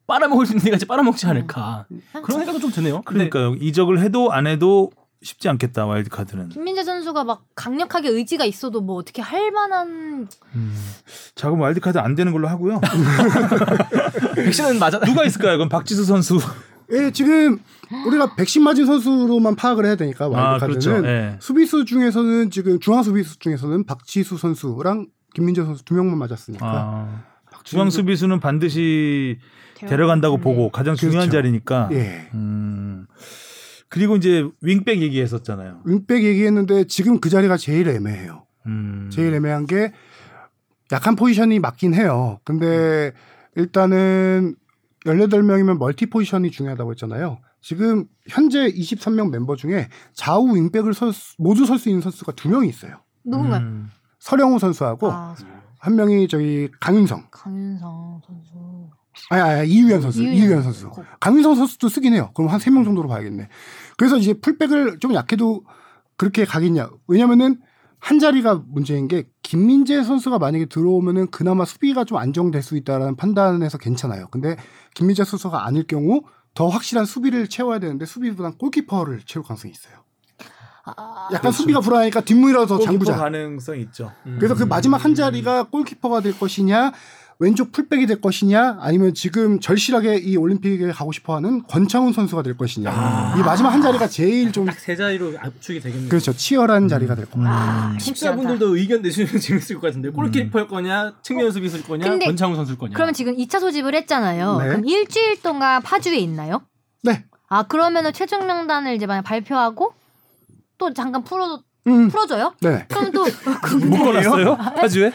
빨아먹을 수 있는 데까지 빨아먹지 않을까 그런 생각도 좀 드네요. 그러니까요. 이적을 해도 안 해도 쉽지 않겠다 와일드 카드는. 김민재 선수가 막 강력하게 의지가 있어도 뭐 어떻게 할 만한 음. 자 그럼 와일드 카드 안 되는 걸로 하고요. 백신은 맞아. 누가 있을까요? 그럼 박지수 선수. 예, 지금 우리가 백신 맞은 선수로만 파악을 해야 되니까 아 와일드카드는 그렇죠. 예. 수비수 중에서는 지금 중앙 수비수 중에서는 박지수 선수랑 김민재 선수 두 명만 맞았으니까 아, 중앙 수비수는 반드시 데려간다고 네. 보고 가장 중요한 그렇죠. 자리니까. 예. 음. 그리고 이제 윙백 얘기했었잖아요. 윙백 얘기했는데 지금 그 자리가 제일 애매해요. 음. 제일 애매한 게 약한 포지션이 맞긴 해요. 근데 일단은 18명이면 멀티 포지션이 중요하다고 했잖아요. 지금 현재 23명 멤버 중에 좌우 윙백을 설 수- 모두 설 수 있는 선수가 두 명이 있어요. 누군가요? 음. 서령우 선수하고 아, 한 명이 저기 강윤성. 강윤성 선수. 아니, 아니, 이유현 선수. 이유현 이유현 선수. 강윤성 선수도 쓰긴 해요. 그럼 한 세 명 정도로 봐야겠네. 그래서 이제 풀백을 좀 약해도 그렇게 가겠냐. 왜냐면은 한 자리가 문제인 게 김민재 선수가 만약에 들어오면은 그나마 수비가 좀 안정될 수 있다라는 판단에서 괜찮아요. 근데 김민재 선수가 아닐 경우 더 확실한 수비를 채워야 되는데 수비보단 골키퍼를 채울 가능성이 있어요. 아, 약간 수비가 불안하니까 뒷문이라도 골키퍼 장부자. 가능성 있죠. 그래서 그 마지막 한 자리가 골키퍼가 될 것이냐, 왼쪽 풀백이 될 것이냐, 아니면 지금 절실하게 이 올림픽에 가고 싶어하는 권창훈 선수가 될 것이냐. 이 마지막 한 자리가 제일 좀딱세 자리로 압축이 되겠네요. 그렇죠 치열한 자리가 될 겁니다. 아, 쉽지 않다. 시청자분들도 의견 내주시면 재밌을 것 같은데 골키퍼일 거냐, 측면 수비수일 거냐, 근데 권창훈 선수일 거냐. 그러면 지금 2차 소집을 했잖아요. 네. 그럼 일주일 동안 파주에 있나요? 네. 아 그러면은 최종 명단을 이제 만약 발표하고 또 잠깐 풀어 음, 풀어줘요? 네. 그럼 또 묶어놨어요? 파주에?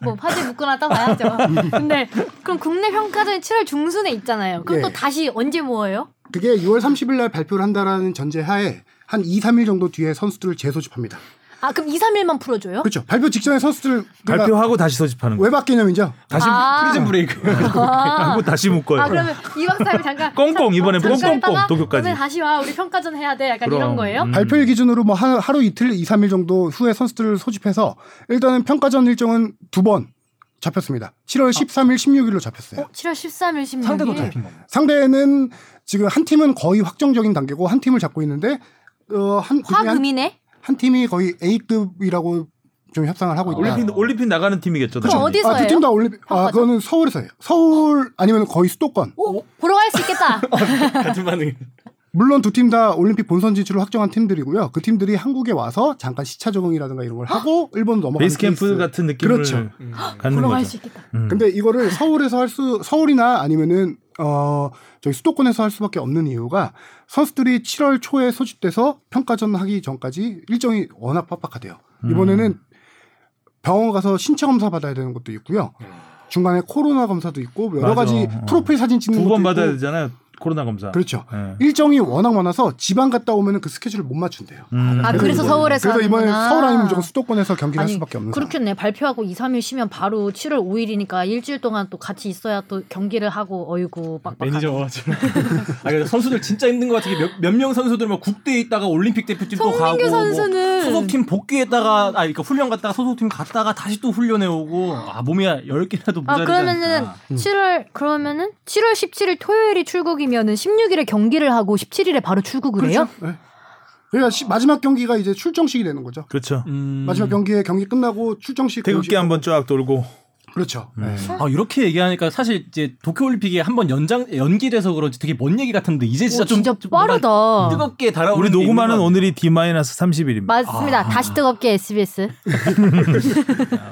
뭐 파주에 묶어놨다 봐야죠. 근데 그럼 국내 평가전이 7월 중순에 있잖아요. 그럼 예. 또 다시 언제 모어요? 그게 6월 30일 날 발표를 한다라는 전제하에 한 2, 3일 정도 뒤에 선수들을 재소집합니다. 아 그럼 2, 3일만 풀어줘요? 그렇죠. 발표 직전에 선수들 발표하고 다시 소집하는 거. 외박 개념이죠. 다시 아. 프리즌 브레이크. 아, 하고 다시 묶어요. 아 그러면 2박 3일 잠깐 꽁꽁 꽁꽁꽁 있다가 도쿄까지. 오늘 다시 와 우리 평가전 해야 돼 약간 그럼, 이런 거예요? 음. 발표일 기준으로 뭐 하, 하루 이틀, 2, 3일 정도 후에 선수들을 소집해서 일단은 평가전 일정은 두 번 잡혔습니다. 7월 13일, 16일로 잡혔어요. 어, 7월 13일, 16일 상대도 잡힌 건가요? 상대는 지금 한 팀은 거의 확정적인 단계고 한 팀을 잡고 있는데 어, 한, 화금이네? 한 팀이 거의 A급이라고 좀 협상을 하고 있다. 올림픽 올림픽 나가는 팀이겠죠. 그럼. 어디서 아, 해요? 두팀다 올림픽. 아? 그거는 서울에서 해요. 서울 아니면 거의 수도권. 오, 보러 갈 수 있겠다. 같은 반응. 물론 두 팀 다 올림픽 본선 진출을 확정한 팀들이고요. 그 팀들이 한국에 와서 잠깐 시차 적응이라든가 이런 걸 하고 일본 넘어가는 베이스 캠프 케이스. 같은 느낌을 그렇죠. 갖는 보러 갈 거죠. 수 있겠다. 음. 근데 이거를 서울에서 할 수 서울이나 아니면은 어 저기 수도권에서 할 수밖에 없는 이유가 선수들이 7월 초에 소집돼서 평가전 하기 전까지 일정이 워낙 빡빡하대요. 음. 이번에는 병원 가서 신체 검사 받아야 되는 것도 있고요. 중간에 코로나 검사도 있고 여러 맞아. 가지 어. 프로필 사진 찍는 두 것도 번 받아야. 되잖아요. 코로나 검사. 그렇죠. 예. 일정이 워낙 많아서 지방 갔다 오면은 그 스케줄을 못 맞춘대요. 음. 아, 그래서 이번에- 서울에서 그래서 이번에 하는구나. 서울 아니면 무조건 수도권에서 경기를 할 아니, 수밖에 없는 그렇겠네. 발표하고 2, 3일 쉬면 바로 7월 5일이니까 일주일 동안 또 같이 있어야 또 경기를 하고 어이구 빡빡하네. 매니저. 아, 근데 선수들 진짜 힘든 것 같은 게 몇 명 선수들 뭐 국대에 있다가 올림픽 대표팀 또 가고 송민규 선수는 뭐 소속팀 복귀했다가 아 그러니까 훈련 갔다가 소속팀 갔다가 다시 또 훈련해 오고 아 몸이 10개라도 아 모자르지 그러면은 않을까. 7월 그러면은 7월 17일 토요일이 출국이 면은 16일에 경기를 하고 17일에 바로 출국을 해요? 그렇죠. 네. 그러니까 시- 마지막 경기가 이제 출정식이 되는 거죠. 그렇죠. 음. 마지막 경기에 경기 끝나고 출정식 태극기 공식- 한번 쫙 돌고. 그렇죠. 네. 아 이렇게 얘기하니까 사실 이제 도쿄올림픽이 한 번 연장 연기돼서 그런지 되게 먼 얘기 같은데 이제 진짜 오, 좀 진짜 빠르다. 뜨겁게 달아오는 우리 녹음하는 것 오늘이 D-30일입니다. 맞습니다. 다시 뜨겁게 SBS.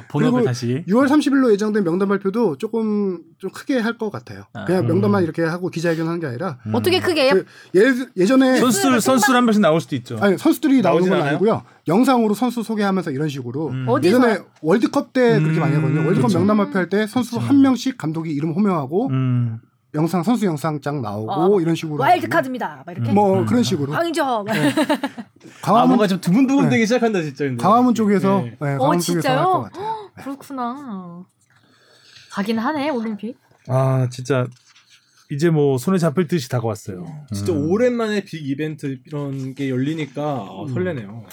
본업을 다시 6월 30일로 예정된 명단 발표도 조금 좀 크게 할 것 같아요. 아. 그냥 명단만 이렇게 하고 기자회견 하는 게 아니라 어떻게 크게? 그 예, 예전에 선수들 선수들 한 명씩 나올 수도 있죠. 아니 선수들이 나오는 건? 아니고요. 영상으로 선수 소개하면서 이런 식으로 음. 예전에 월드컵 때 그렇게 많이 하거든요. 음, 월드컵 그렇죠. 명단 발표할 때 선수 한 명씩 감독이 이름 호명하고 음. 영상 선수 영상장 나오고 어, 이런 식으로 와일드 카드입니다. 막 이렇게. 뭐 음. 그런 식으로 황의조. 아 광화문 뭔가 좀 두근두근 되기 시작한다 진짜 근데. 광화문 쪽에서 네. 네, 어 쪽에서 할것 진짜요? 같아요. 그렇구나. 가긴 하네 올림픽. 아 진짜 이제 뭐 손에 잡힐 듯이 다가왔어요. 진짜 음. 오랜만에 빅 이벤트 이런 게 열리니까 어, 설레네요.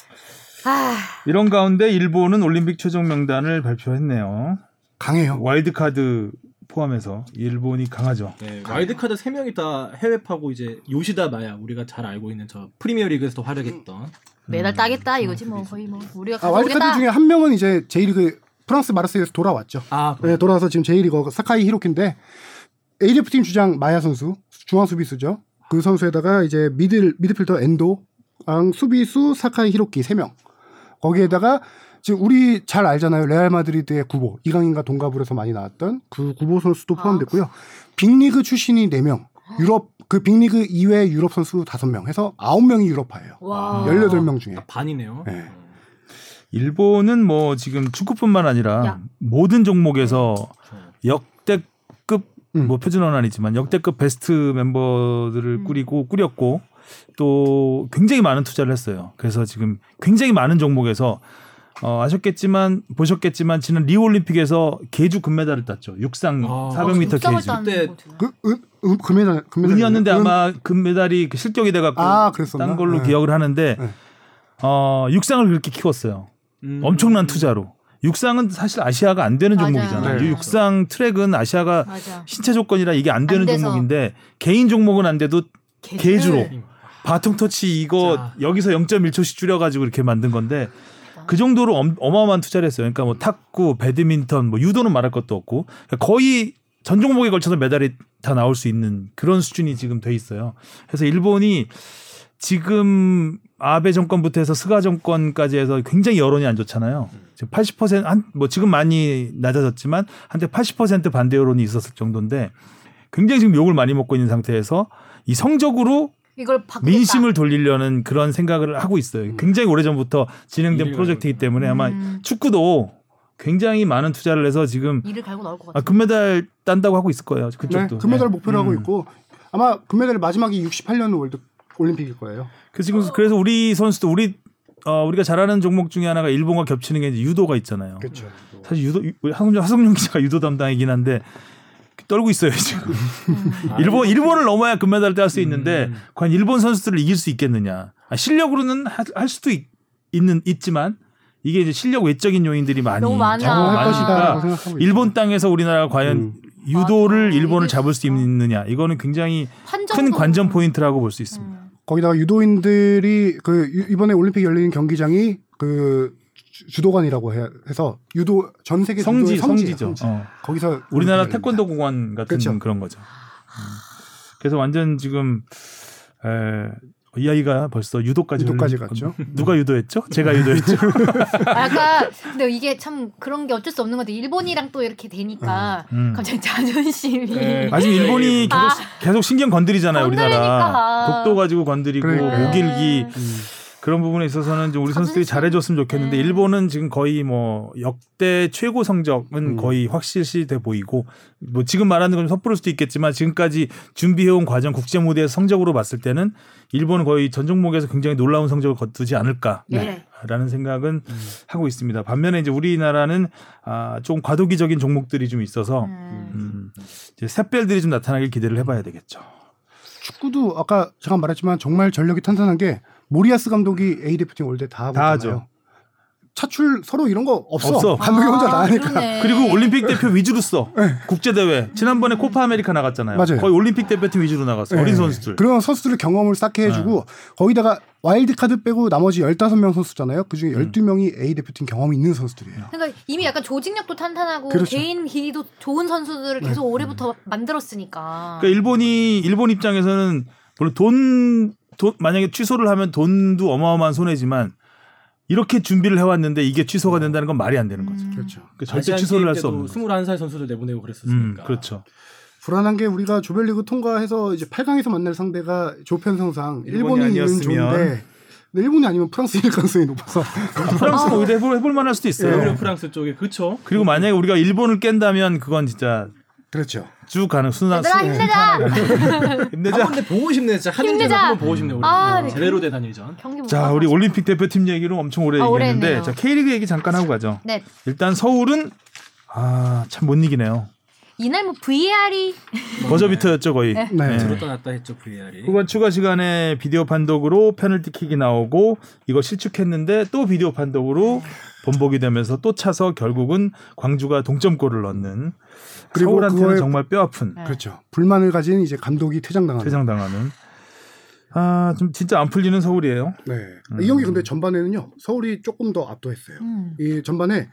아 이런 가운데 일본은 올림픽 최종 명단을 발표했네요. 강해요. 와일드카드 포함해서 일본이 강하죠. 네, 와일드카드 3명이 다 해외파고 이제 요시다 마야 우리가 잘 알고 있는 저 프리미어리그에서 활약했던 메달 따겠다 이거지 뭐 거의 뭐 우리가 아, 와일드카드. 중에 한 명은 이제 J리그 프랑스 마르세유에서 돌아왔죠. 아 네, 돌아와서 지금 J리거 사카이 히로키인데 AF 팀 주장 마야 선수 중앙 수비수죠. 그 선수에다가 이제 미들 미드필더 엔도, 앙 수비수 사카이 히로키 3명. 거기에다가 지금 우리 잘 알잖아요. 레알 마드리드의 구보 이강인과 동갑으로 해서 많이 나왔던 그 구보 선수도 포함됐고요. 빅리그 출신이 4명. 유럽 그 빅리그 이외 유럽 선수 5명 해서 9명이 유럽파예요. 와. 18명 중에. 딱 반이네요. 네. 일본은 뭐 지금 축구뿐만 아니라 야. 모든 종목에서 역대급 음. 뭐 표준어는 아니지만 역대급 베스트 멤버들을 음. 꾸리고 꾸렸고 또 굉장히 많은 투자를 했어요. 그래서 지금 굉장히 많은 종목에서 어, 아셨겠지만 보셨겠지만 지난 리우 올림픽에서 계주 금메달을 땄죠. 육상 아, 400m 육상을 계주. 따는 그때. 그 은, 은, 금메달 금메달 은이었는데 아마 금메달이 그 실격이 돼 갖고 아 그랬었나? 딴 걸로 네. 기억을 하는데 네. 어, 육상을 그렇게 키웠어요. 음. 엄청난 투자로. 육상은 사실 아시아가 안 되는 맞아요. 종목이잖아요. 네. 이 육상 트랙은 아시아가 맞아. 신체 조건이라 이게 안 되는 안. 종목인데 개인 종목은 안 돼도 계주로 네. 바통 터치 이거 자. 여기서 0.1초씩 줄여가지고 이렇게 만든 건데 그 정도로 엄, 어마어마한 투자를 했어요. 그러니까 뭐 탁구, 배드민턴, 뭐 유도는 말할 것도 없고 그러니까 거의 전 종목에 걸쳐서 메달이 다 나올 수 있는 그런 수준이 지금 돼 있어요. 그래서 일본이 지금 아베 정권부터 해서 스가 정권까지 해서 굉장히 여론이 안 좋잖아요. 지금 80%한 뭐 지금 많이 낮아졌지만 한때 80% 반대 여론이 있었을 정도인데 굉장히 지금 욕을 많이 먹고 있는 상태에서 이 성적으로 이걸 바꾸겠다. 민심을 돌리려는 그런 생각을 하고 있어요. 굉장히 오래전부터 진행된 프로젝트이기 때문에 아마 음. 축구도 굉장히 많은 투자를 해서 지금 이를 갈고 나올 것 같아. 아, 금메달 딴다고 하고 있을 거예요. 네, 그쪽도. 금메달 네. 목표로 하고 음. 있고 아마 금메달 마지막이 68년 월드 올림픽일 거예요. 그 지금 그래서 우리 선수도 우리 어, 우리가 잘하는 종목 중에 하나가 일본과 겹치는 게 이제 유도가 있잖아요. 그렇죠. 사실 유도 하성룡, 하성룡 기자가 유도 담당이긴 한데 떨고 있어요 지금. 일본 일본을 넘어야 금메달을 딸 수 있는데 음. 과연 일본 선수들을 이길 수 있겠느냐? 아, 실력으로는 하- 할 수도 있, 있는 있지만 이게 이제 실력 외적인 요인들이 많이 아. 생각하고 있죠. 일본 땅에서 우리나라가 과연 음. 유도를 맞아. 일본을 잡을 수. 있느냐? 이거는 굉장히 큰 관전 포인트라고 볼 수 있습니다. 음. 거기다가 유도인들이 그 유- 이번에 올림픽 열리는 경기장이 그 주- 주도관이라고 해- 해서 유도 전 세계 성지 성지예요, 성지 죠. 성지. 어. 거기서 우리나라 태권도 공원 같은 그렇죠. 그런 거죠. 음. 그래서 완전 지금 에, 이야기가 벌써 유도까지 유도까지 흘러- 갔죠. 누가 유도했죠? 제가 유도했죠. 아, 약간 근데 이게 참 그런 게 어쩔 수 없는 건데 일본이랑 또 이렇게 되니까 음. 갑자기 자존심이 네. 아 지금 일본이 계속, 아. 계속 신경 건드리잖아요, 우리나라. 건드리니까. 독도 가지고 건드리고 그러니까요. 모길기 음. 그런 부분에 있어서는 좀 우리 선수들이. 잘해줬으면 좋겠는데 네. 일본은 지금 거의 뭐 역대 최고 성적은 음. 거의 확실시 돼 보이고 뭐 지금 말하는 건 섣부를 수도 있겠지만 지금까지 준비해온 과정 국제 무대에서 성적으로 봤을 때는 일본은 거의 전 종목에서 굉장히 놀라운 성적을 거두지 않을까. 네. 라는 생각은 음. 하고 있습니다. 반면에 이제 우리나라는 아, 좀 과도기적인 종목들이 좀 있어서 음. 음, 이제 샛별들이 좀 나타나길 기대를 해봐야 되겠죠. 축구도 아까 잠깐 말했지만 정말 전력이 탄탄한 게 모리야스 감독이 A 대표팀 올 때 다 하고 다. 하죠. 차출 서로 이런 거 없어. 없어. 감독이 혼자 다 아, 하니까. 그러네. 그리고 올림픽 대표 위주로 써. 국제 대회. 지난번에 코파 아메리카 나갔잖아요. 맞아요. 거의 올림픽 대표팀 위주로 나갔어. 네. 어린 선수들. 그런 선수들을 경험을 쌓게 해주고 거기다가 와일드 카드 빼고 나머지 15명 선수잖아요. 그중에 음. 12명이 A 대표팀 경험이 있는 선수들이에요. 그러니까 이미 약간 조직력도 탄탄하고 그렇죠. 개인 기도 좋은 선수들을 계속 올해부터 만들었으니까. 그러니까 일본이 일본 입장에서는 물론 돈, 돈 만약에 취소를 하면 돈도 어마어마한 손해지만 이렇게 준비를 해왔는데 이게 취소가 된다는 건 말이 안 되는 거죠. 음. 그렇죠. 그 절대 취소를 할 수 없는 거죠. 21살 선수들 내보내고 음, 그랬었으니까. 그렇죠. 불안한 게 우리가 조별리그 통과해서 이제 8강에서 만날 상대가 조편성상 일본이 일본이, 있는 아니었으면. 조인데 근데 일본이 아니면 프랑스일 가능성이 높아서 프랑스는 오히려 해볼, 해볼 만할 수도 있어요. 오히려 프랑스 쪽에 그렇죠. 그리고 만약에 우리가 일본을 깬다면 그건 진짜 그렇죠. 쭉 가는 순환. 얘들아 힘내자. 힘내자. 한번 보고 싶네 진짜 한일전 힘내자. 한번 보고 싶네 우리. 아, 네. 제대로. 경기 못 자, 우리. 올림픽 대표팀 얘기로 엄청 오래 아, 얘기했는데. 자, K리그 얘기 잠깐 하고 가죠. 네. 일단 서울은 아, 참 못 이기네요. 이날 뭐 VR이 버저비터였죠, 거의. 네. 네. 들었다 놨다 했죠 VR이. 후반 추가 시간에 비디오 판독으로 페널티킥이 나오고 이거 실축했는데 또 비디오 판독으로 본복이 되면서 또 차서 결국은 광주가 동점골을 넣는 그리고 서울한테는 정말 뼈아픈 네. 그렇죠. 불만을 가진 이제 감독이 퇴장당하는. 퇴장당하는 아, 좀 진짜 안 풀리는 서울이에요. 네. 음. 이 경기 근데 전반에는요. 서울이 조금 더 압도했어요. 음. 이 전반에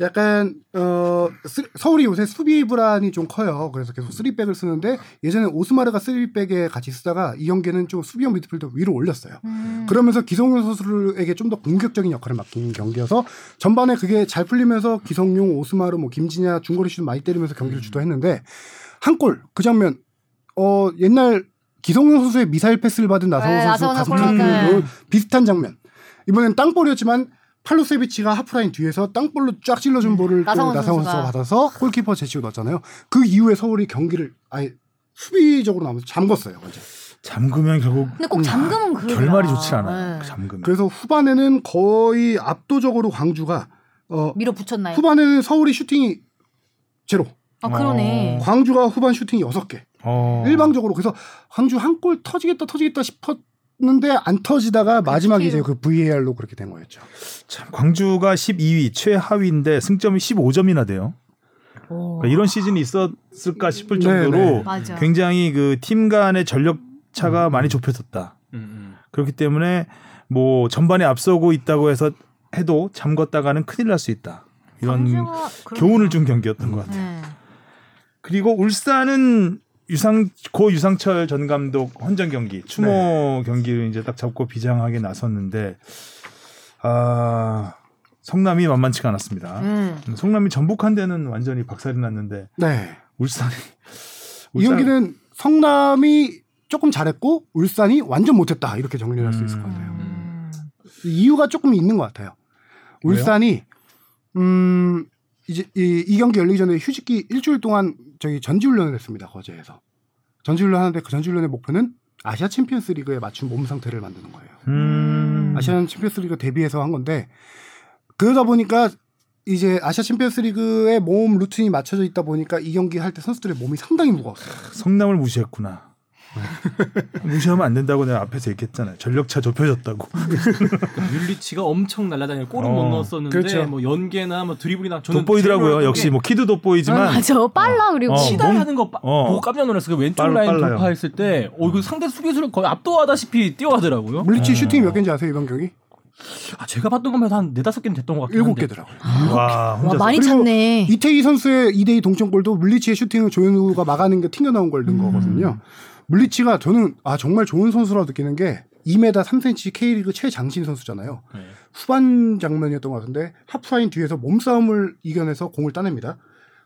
약간 어 쓰- 서울이 요새 수비 불안이 좀 커요. 그래서 계속 쓰리백을 쓰는데 예전에 오스마르가 쓰리백에 같이 쓰다가 이 경기는 좀 수비형 미드필더 위로 올렸어요. 음. 그러면서 기성용 선수에게 좀 더 공격적인 역할을 맡긴 경기여서 전반에 그게 잘 풀리면서 기성용, 오스마르, 뭐 김진야 중거리 슛 많이 때리면서 음. 경기를 주도했는데 한 골 그 장면 어 옛날 기성용 선수의 미사일 패스를 받은 나성호 네, 선수 가슴. 그 비슷한 장면. 이번엔 땅볼이었지만 팔로세비치가 하프라인 뒤에서 땅볼로 쫙 찔러준 볼을 또 나상원 나상원 선수가. 받아서 골키퍼 제치고 넣었잖아요. 그 이후에 서울이 경기를 아예 수비적으로 나면서 잠궜어요. 완전. 잠그면 결국 근데 꼭 잠금은 그래. 결말이 좋지 않아요. 네. 잠그면. 그래서 후반에는 거의 압도적으로 광주가 어, 밀어붙였나요? 후반에는 서울이 슈팅이 제로. 아 그러네. 어. 광주가 후반 슈팅이 6개. 어. 일방적으로 그래서 광주 한 골 터지겠다 터지겠다 싶었 는데 안 터지다가 마지막에 이제 그 VAR로 그렇게 된 거였죠. 참 광주가 12위 최하위인데 승점이 15점이나 돼요. 오. 그러니까 이런 시즌이 있었을까 싶을 네, 정도로 네. 맞아. 굉장히 그 팀 간의 전력 차가 많이 좁혀졌다. 음, 그렇기 때문에 뭐 전반에 앞서고 있다고 해서 해도 잠궜다가는 큰일 날 수 있다. 이런. 교훈을 준 경기였던 것 같아요. 네. 그리고 울산은 유상 고 유상철 전 감독 헌정 경기 추모 네. 경기를 이제 딱 잡고 비장하게 나섰는데 아 성남이 만만치가 않았습니다. 음. 성남이 전북한 데는 완전히 박살이 났는데 네. 울산이 이 경기는 성남이 조금 잘했고 울산이 완전 못했다 이렇게 정리를 할수 있을 것 같아요. 음. 이유가 조금 있는 것 같아요. 울산이 음 이제 이, 이 경기 열리기 전에 휴직기 일주일 동안 저기 전지훈련을 했습니다 거제에서 전지훈련 하는데 그 전지훈련의 목표는 아시아 챔피언스 리그에 맞춘 몸 상태를 만드는 거예요. 음. 아시안 챔피언스 리그 데뷔해서 한 건데 그러다 보니까 이제 아시아 챔피언스 리그의 몸 루틴이 맞춰져 있다 보니까 이 경기 할 때 선수들의 몸이 상당히 무거웠어요. 성남을 무시했구나. 무시하면 안 된다고 내가 앞에서 얘기했잖아요. 전력차 좁혀졌다고. 뮬리치가 엄청 날아다녀 골은 어, 못 넣었었는데 그렇죠. 뭐 연계나 뭐 드리블이나 저는 돋보이더라고요. 역시 뭐 키도 돋보이지만 맞아. 빨라 그리고 어, 치다 몸- 하는 거 빠- 어. 보고 깜짝 놀랐어요. 그 왼쪽 빨- 라인 빨라요. 돌파했을 때, 어, 이거 상대 수비수를 거의 압도하다시피 뛰어가더라고요. 물리치 슈팅이 몇 개인지 아세요 이번 경기? 아, 제가 봤던 것만 해도 한 네다섯 개는 됐던 것 같긴 일곱 한데. 개더라고요. 와와 혼자 많이 찼네. 이태희 선수의 2대2 동점골도 물리치의 슈팅을 조현우가 막아낸 게 튕겨 나온 걸 넣은 거거든요. 물리치가 저는 아 정말 좋은 선수라고 느끼는 게 2m 3cm K리그 최장신 선수잖아요. 네. 후반 장면이었던 것 같은데 하프라인 뒤에서 몸싸움을 이겨내서 공을 따냅니다.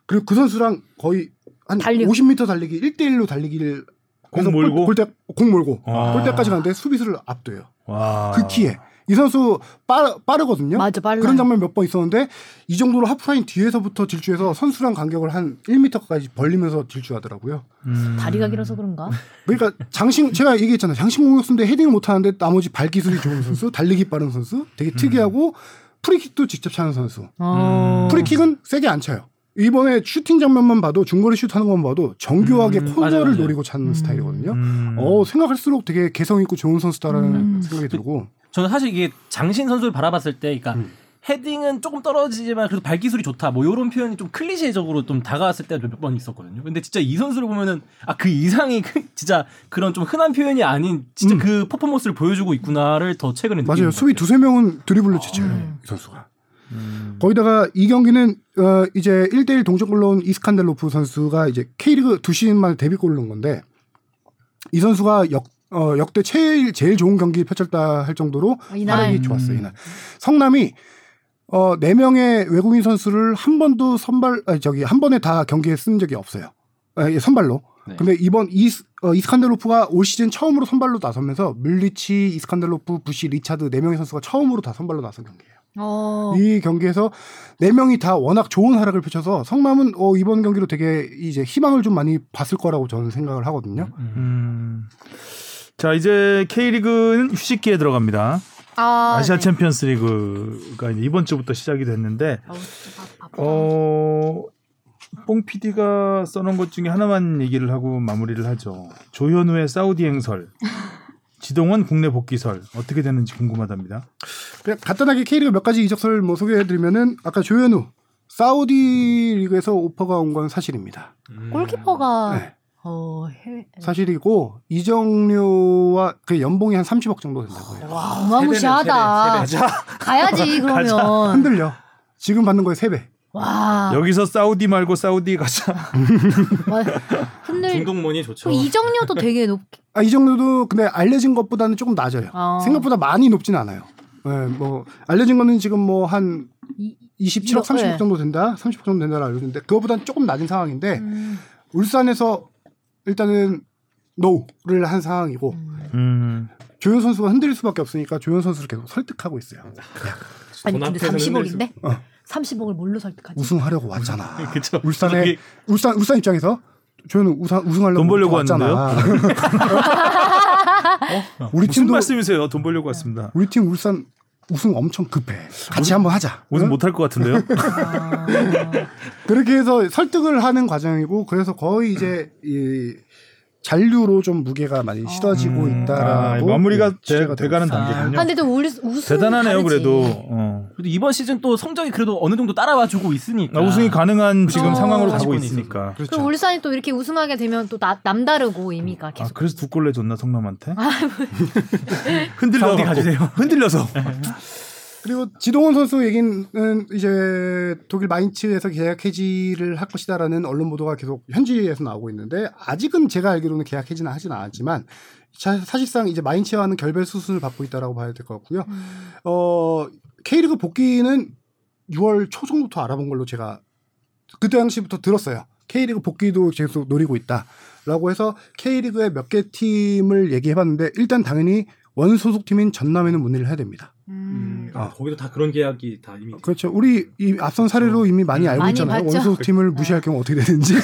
그리고 그 선수랑 거의 한 달리고. 50m 달리기 1대1로 달리기를 공 몰고? 골대 공 몰고 아. 골대까지 가는데 수비수를 압도해요. 와. 그 키에 이 선수 빠, 빠르거든요. 맞아 빨라. 그런 장면 몇 번 있었는데 이 정도로 하프라인 뒤에서부터 질주해서 선수랑 간격을 한 1m까지 벌리면서 질주하더라고요. 음. 다리가 길어서 그런가? 그러니까 장신 제가 얘기했잖아요. 장신 공격수인데 헤딩을 못 하는데 나머지 발 기술이 좋은 선수, 달리기 빠른 선수, 되게 특이하고 프리킥도 직접 차는 선수. 어. 프리킥은 세게 안 차요. 이번에 슈팅 장면만 봐도 중거리 슛하는 것만 봐도 정교하게 음, 코너를 맞아요, 맞아요. 노리고 차는 스타일이거든요. 음. 어 생각할수록 되게 개성 있고 좋은 선수다라는 음. 생각이 들고 저는 사실 이게 장신 선수를 바라봤을 때, 그러니까 음. 헤딩은 조금 떨어지지만 그래도 발기술이 좋다. 뭐 이런 표현이 좀 클리셰적으로 좀 다가왔을 때가 몇번 있었거든요. 근데 진짜 이 선수를 보면은 아 그 이상이 그- 진짜 그런 좀 흔한 표현이 아닌 진짜 음. 그 퍼포먼스를 보여주고 있구나를 더 최근에 맞아요. 것 수비 같아요. 두세 명은 드리블로 제쳐요. 음. 이 선수가. 음. 거기다가 이 경기는 어 이제 1대1 동점골 넣은 이스칸델로프 선수가 이제 K리그 두 시즌 만에 데뷔골을 넣은 건데 이 선수가 역, 어, 역대 제일 제일 좋은 경기 펼쳤다 할 정도로 이날. 활약이 좋았어요 이날. 성남이 어, 네 명의 외국인 선수를 한 번도 선발 아니, 저기 한 번에 다 경기에 쓴 적이 없어요. 아, 예, 선발로. 네. 근데 이번 이스, 어, 이스칸델로프가 올 시즌 처음으로 선발로 나서면서 뮬리치, 이스칸델로프, 부시, 리차드 네 명의 선수가 처음으로 다 선발로 나선 경기예요. 어. 이 경기에서 네 명이 다 워낙 좋은 활약을 펼쳐서 성남은 어, 이번 경기로 되게 이제 희망을 좀 많이 봤을 거라고 저는 생각을 하거든요. 음. 자 이제 K리그는 휴식기에 들어갑니다. 아, 아시아 네. 챔피언스 리그가 이제 이번 주부터 시작이 됐는데 바- 바쁘다. 어. 뽕 PD가 써놓은 것 중에 하나만 얘기를 하고 마무리를 하죠. 조현우의 사우디 행설, 지동원 국내 복귀설 어떻게 되는지 궁금하답니다. 그냥 간단하게 K리그 몇 가지 이적설 뭐 소개해드리면은 아까 조현우 사우디 리그에서 오퍼가 온 건 사실입니다. 음. 골키퍼가 네. 어, 해외 사실이고 이정료와 그 연봉이 한 30억 정도 된다고 해요. 와 어마무시하다. 세배, 세배, 가야지 그러면. 흔들려. 지금 받는 거에 3배. 와. 여기서 사우디 말고 사우디 가자. 와, 흔들. 중동 머니 좋죠. 그 이적료도 되게 높. 아, 이적료도 근데 알려진 것보다는 조금 낮아요. 어. 생각보다 많이 높진 않아요. 네, 뭐 알려진 거는 지금 뭐한 이- 27억, 30억 네. 정도 된다, 30억 정도 된다고 알려졌는데 그거보다는 조금 낮은 상황인데 음, 울산에서 일단은 노를 한 상황이고 음. 음. 조현우 선수가 흔들릴 수밖에 없으니까 조현우 선수를 계속 설득하고 있어요. 아니 돈 근데 앞에서는 30억인데? 어. 30억을 뭘로 설득하지? 우승하려고 왔잖아. 그쵸. 울산에 저기- 울산 울산 입장에서 조현은 우승 우승하려고 돈 벌려고 왔잖아. 우리 무슨 팀도 말씀이세요? 돈 벌려고 왔습니다. 우리 팀 울산 우승 엄청 급해. 같이 한번 하자. 우승 응? 못할 것 같은데요? 아, 그렇게 해서 설득을 하는 과정이고 그래서 거의 이제 이 잔류로 좀 무게가 많이 실어지고 음, 있다라고 아, 마무리가 네, 취재가 돼, 가는 되고 있어요. 단계군요. 아, 근데 또 울, 우승 대단하네요, 다르지. 그래도. 어. 그래도 이번 시즌 또 성적이 그래도 어느 정도 따라와 주고 있으니까 아, 우승이 가능한 지금 어. 상황으로 가고 있으니까. 그렇죠. 그럼 울산이 또 이렇게 우승하게 되면 또 나, 남다르고 의미가 아, 계속. 그래서 두 골 내줬나 성남한테? 흔들려 사우디 가주세요. 흔들려서. 그리고 지동원 선수 얘기는 이제 독일 마인츠에서 계약 해지를 할 것이다라는 언론 보도가 계속 현지에서 나오고 있는데 아직은 제가 알기로는 계약 해지는 하진 않았지만 자- 사실상 이제 마인츠와는 결별 수순을 받고 있다라고 봐야 될 것 같고요. 음. 어 K리그 복귀는 6월 초 정도부터 알아본 걸로 제가 그때 당시부터 들었어요. K리그 복귀도 계속 노리고 있다라고 해서 K리그의 몇 개 팀을 얘기해봤는데 일단 당연히 원 소속팀인 전남에는 문의를 해야 됩니다. 음. 아, 거기도 다 그런 계약이 다 이미 그렇죠. 우리 이 앞선 사례로 이미 많이 알고 많이 있잖아요. 봤죠. 원소속 팀을 무시할 경우 어떻게 되는지.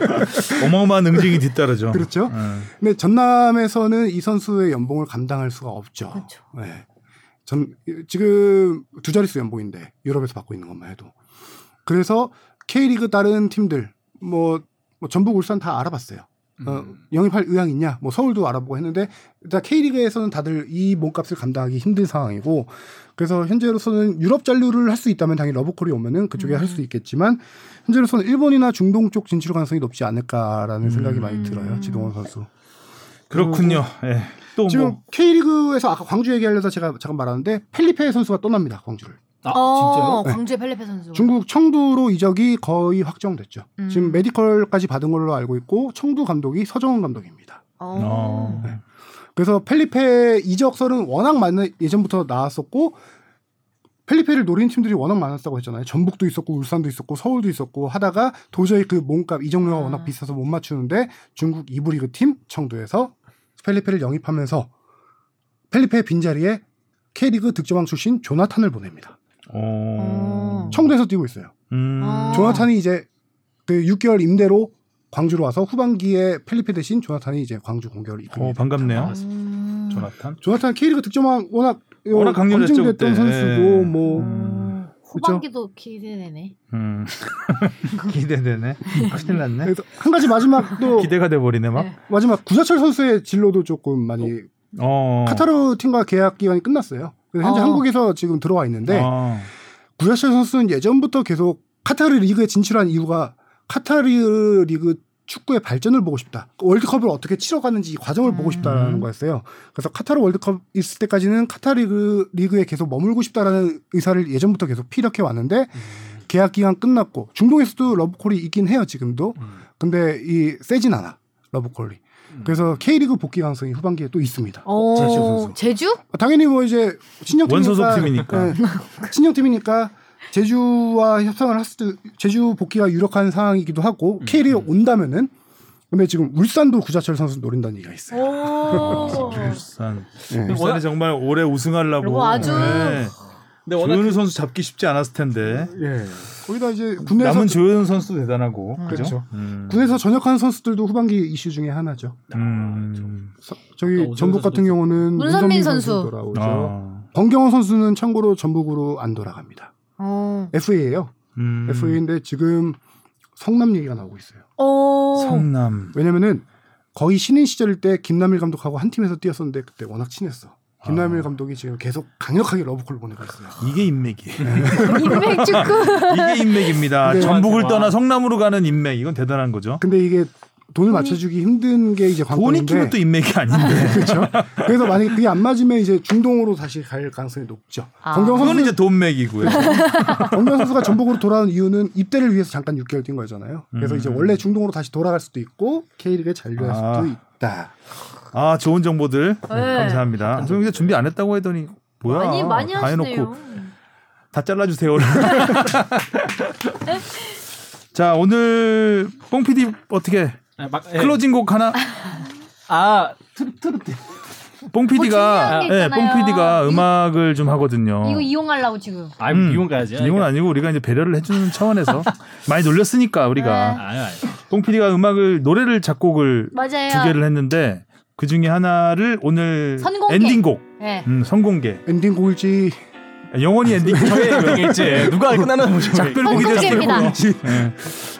어마어마한 응징이 뒤따르죠. 그렇죠. 예. 근데 전남에서는 이 선수의 연봉을 감당할 수가 없죠. 그렇죠. 네. 전 지금 두 자릿수 연봉인데 유럽에서 받고 있는 것만 해도. 그래서 K리그 다른 팀들 뭐, 뭐 전북 울산 다 알아봤어요. 어, 음. 영입할 의향 있냐? 뭐 서울도 알아보고 했는데 일단 K리그에서는 다들 이 몸값을 감당하기 힘든 상황이고 그래서 현재로서는 유럽 잔류를 할 수 있다면 당연히 러브콜이 오면은 그쪽에 할수 있겠지만 현재로서는 일본이나 중동 쪽 진출 가능성이 높지 않을까라는 생각이 많이 들어요. 지동원 선수. 그렇군요. 예. 또 지금 뭐. K리그에서 아까 광주 얘기하려다 제가 잠깐 말하는데 펠리페 선수가 떠납니다. 광주를. 아 어, 진짜요? 네. 광주의 펠레페 선수. 중국 청두로 이적이 거의 확정됐죠. 음. 지금 메디컬까지 받은 걸로 알고 있고 청두 감독이 서정훈 감독입니다. 어. 어. 그래서 펠리페 이적설은 워낙 많은 예전부터 나왔었고 펠리페를 노리는 팀들이 워낙 많았다고 했잖아요. 전북도 있었고 울산도 있었고 서울도 있었고 하다가 도저히 그 몸값 이적료가 아. 워낙 비싸서 못 맞추는데 중국 2부 리그 팀 청두에서 펠리페를 영입하면서 펠리페 빈자리에 K리그 득점왕 출신 조나탄을 보냅니다. 어. 청두에서 뛰고 있어요. 음. 어. 조나탄이 이제 그 6개월 임대로 광주로 와서 후반기에 펠리페 대신 조나탄이 이제 광주 공격을 어, 이끌니다 반갑네요. 음. 조나탄. 조나탄 K리그 득점왕 워낙 워낙 강렬했죠, 그때. 선수고 예. 뭐 음. 후반기도 기대되네. 음. 기대되네. 큰일 났네. 그래서 한 가지 마지막 또 기대가 돼 버리네 막. 네. 마지막 구자철 선수의 진로도 조금 많이 어. 카타르 팀과 계약 기간이 끝났어요. 그래서 현재 어. 한국에서 지금 들어와 있는데 어. 구자철 선수는 예전부터 계속 카타르 리그에 진출한 이유가 카타르 리그 축구의 발전을 보고 싶다. 월드컵을 어떻게 치러가는지 이 과정을 보고 싶다라는 음. 거였어요. 그래서 카타르 월드컵 있을 때까지는 카타르 리그, 리그 에 계속 머물고 싶다라는 의사를 예전부터 계속 피력해 왔는데 계약 기간 끝났고 중동에서도 러브콜이 있긴 해요 지금도. 근데 이 세진 않아 러브콜이. 그래서 K리그 복귀 가능성이 후반기에 또 있습니다. 구자철 어, 선수. 제주? 당연히 뭐 이제 친정 원소속 팀이니까. 친정 팀이니까 제주와 협상을 했을 때 제주 복귀가 유력한 상황이기도 하고 K리그 온다면은 근데 지금 울산도 구자철 선수 노린다는 얘기가 있어요. 오. 울산. 네. 울산이 정말 올해 우승하려고. 아주 네. 근데 워낙 조현우 선수 잡기 쉽지 않았을 텐데. 예. 거기다 이제 군에서 남은 조현우 선수도 대단하고. 그죠? 그렇죠. 음. 군에서 전역한 선수들도 후반기 이슈 중에 하나죠. 음. 서- 저기 오세훈 전북 같은 경우는 문선민 문선민 선수. 돌아오죠. 아. 권경원 선수는 참고로 전북으로 안 돌아갑니다. 어. FA예요. 음. FA인데 지금 성남 얘기가 나오고 있어요. 어. 성남. 왜냐면은 거의 신인 시절일 때 김남일 감독하고 한 팀에서 뛰었었는데 그때 워낙 친했어. 김남일 아. 감독이 지금 계속 강력하게 러브콜을 보내고 있어요. 이게 인맥이에요. 인맥 축구. 이게 인맥입니다. 네. 전북을 와. 떠나 성남으로 가는 인맥. 이건 대단한 거죠. 근데 이게 돈을 맞춰주기 힘든 게 이제 돈이 관건인데 키면 또 인맥이 아닌데. 그렇죠. 그래서 만약에 그게 안 맞으면 이제 중동으로 다시 갈 가능성이 높죠. 아. 권경원 선수 이제 돈맥이고요. 권경원 선수가 전북으로 돌아온 이유는 입대를 위해서 잠깐 6개월 뛴 거잖아요. 그래서 음. 이제 원래 중동으로 다시 돌아갈 수도 있고 K리그에 잔류할 아. 수도 있다. 아, 좋은 정보들 네. 감사합니다. 좀 이제 준비 안 했다고 했더니 뭐야? 많이 많이 다 하시네요. 해놓고 다 잘라주세요. 자, 오늘 뽕 PD 어떻게 아, 막, 예. closing 곡 하나? 아 트루 트루 때뽕 PD가 네. 뽕 PD가 음악을 좀 하거든요. 이거 이용하려고 지금. 아, 음. 이용 가야지. 이건 아니고 우리가 이제 배려를 해주는 차원에서 많이 놀렸으니까 우리가 네. 뽕 PD가 음악을 노래를 작곡을 맞아요. 두 개를 했는데 그 중에 하나를 오늘 선공개. 엔딩곡 네. 음, 선공개 엔딩 곡일지 영원히 엔딩곡 있지. 누가 끝나는 거죠. 작별곡이 선공개입니다. 됐어요. 네.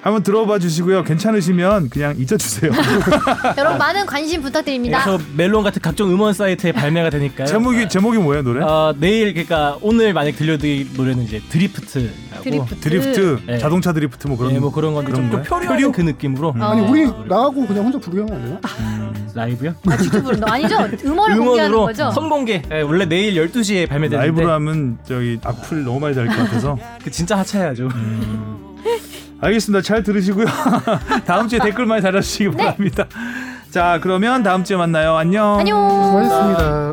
한번 들어봐 주시고요. 괜찮으시면 그냥 잊어 주세요. 여러분 많은 관심 부탁드립니다. 그래서 멜론 같은 각종 음원 사이트에 발매가 되니까요. 제목이 제목이 뭐예요 노래? 어, 내일 그러니까 오늘 만약 들려드릴 노래는 이제 drift라고 drift. drift, 네. 자동차 드리프트 뭐 그런 네, 뭐 그런 건데 좀, 좀? 표류하는 그 느낌으로 어. 아니 우리 나가고 그냥 혼자 부르게 하면 안 되나? 라이브요? 아, 직접. 아니죠? 음원을 공개하는 거죠? 선공개. 예, 원래 내일 12시에 발매되는데 라이브로 하면 저기 악플 너무 많이 달 것 같아서 그 진짜 하차해야죠. 알겠습니다. 잘 들으시고요. 다음 주에 댓글 많이 달아주시기 바랍니다. 자 그러면 다음 주에 만나요. 안녕. 안녕. 수고하셨습니다.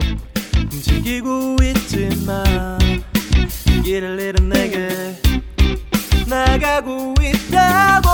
나가고 있다고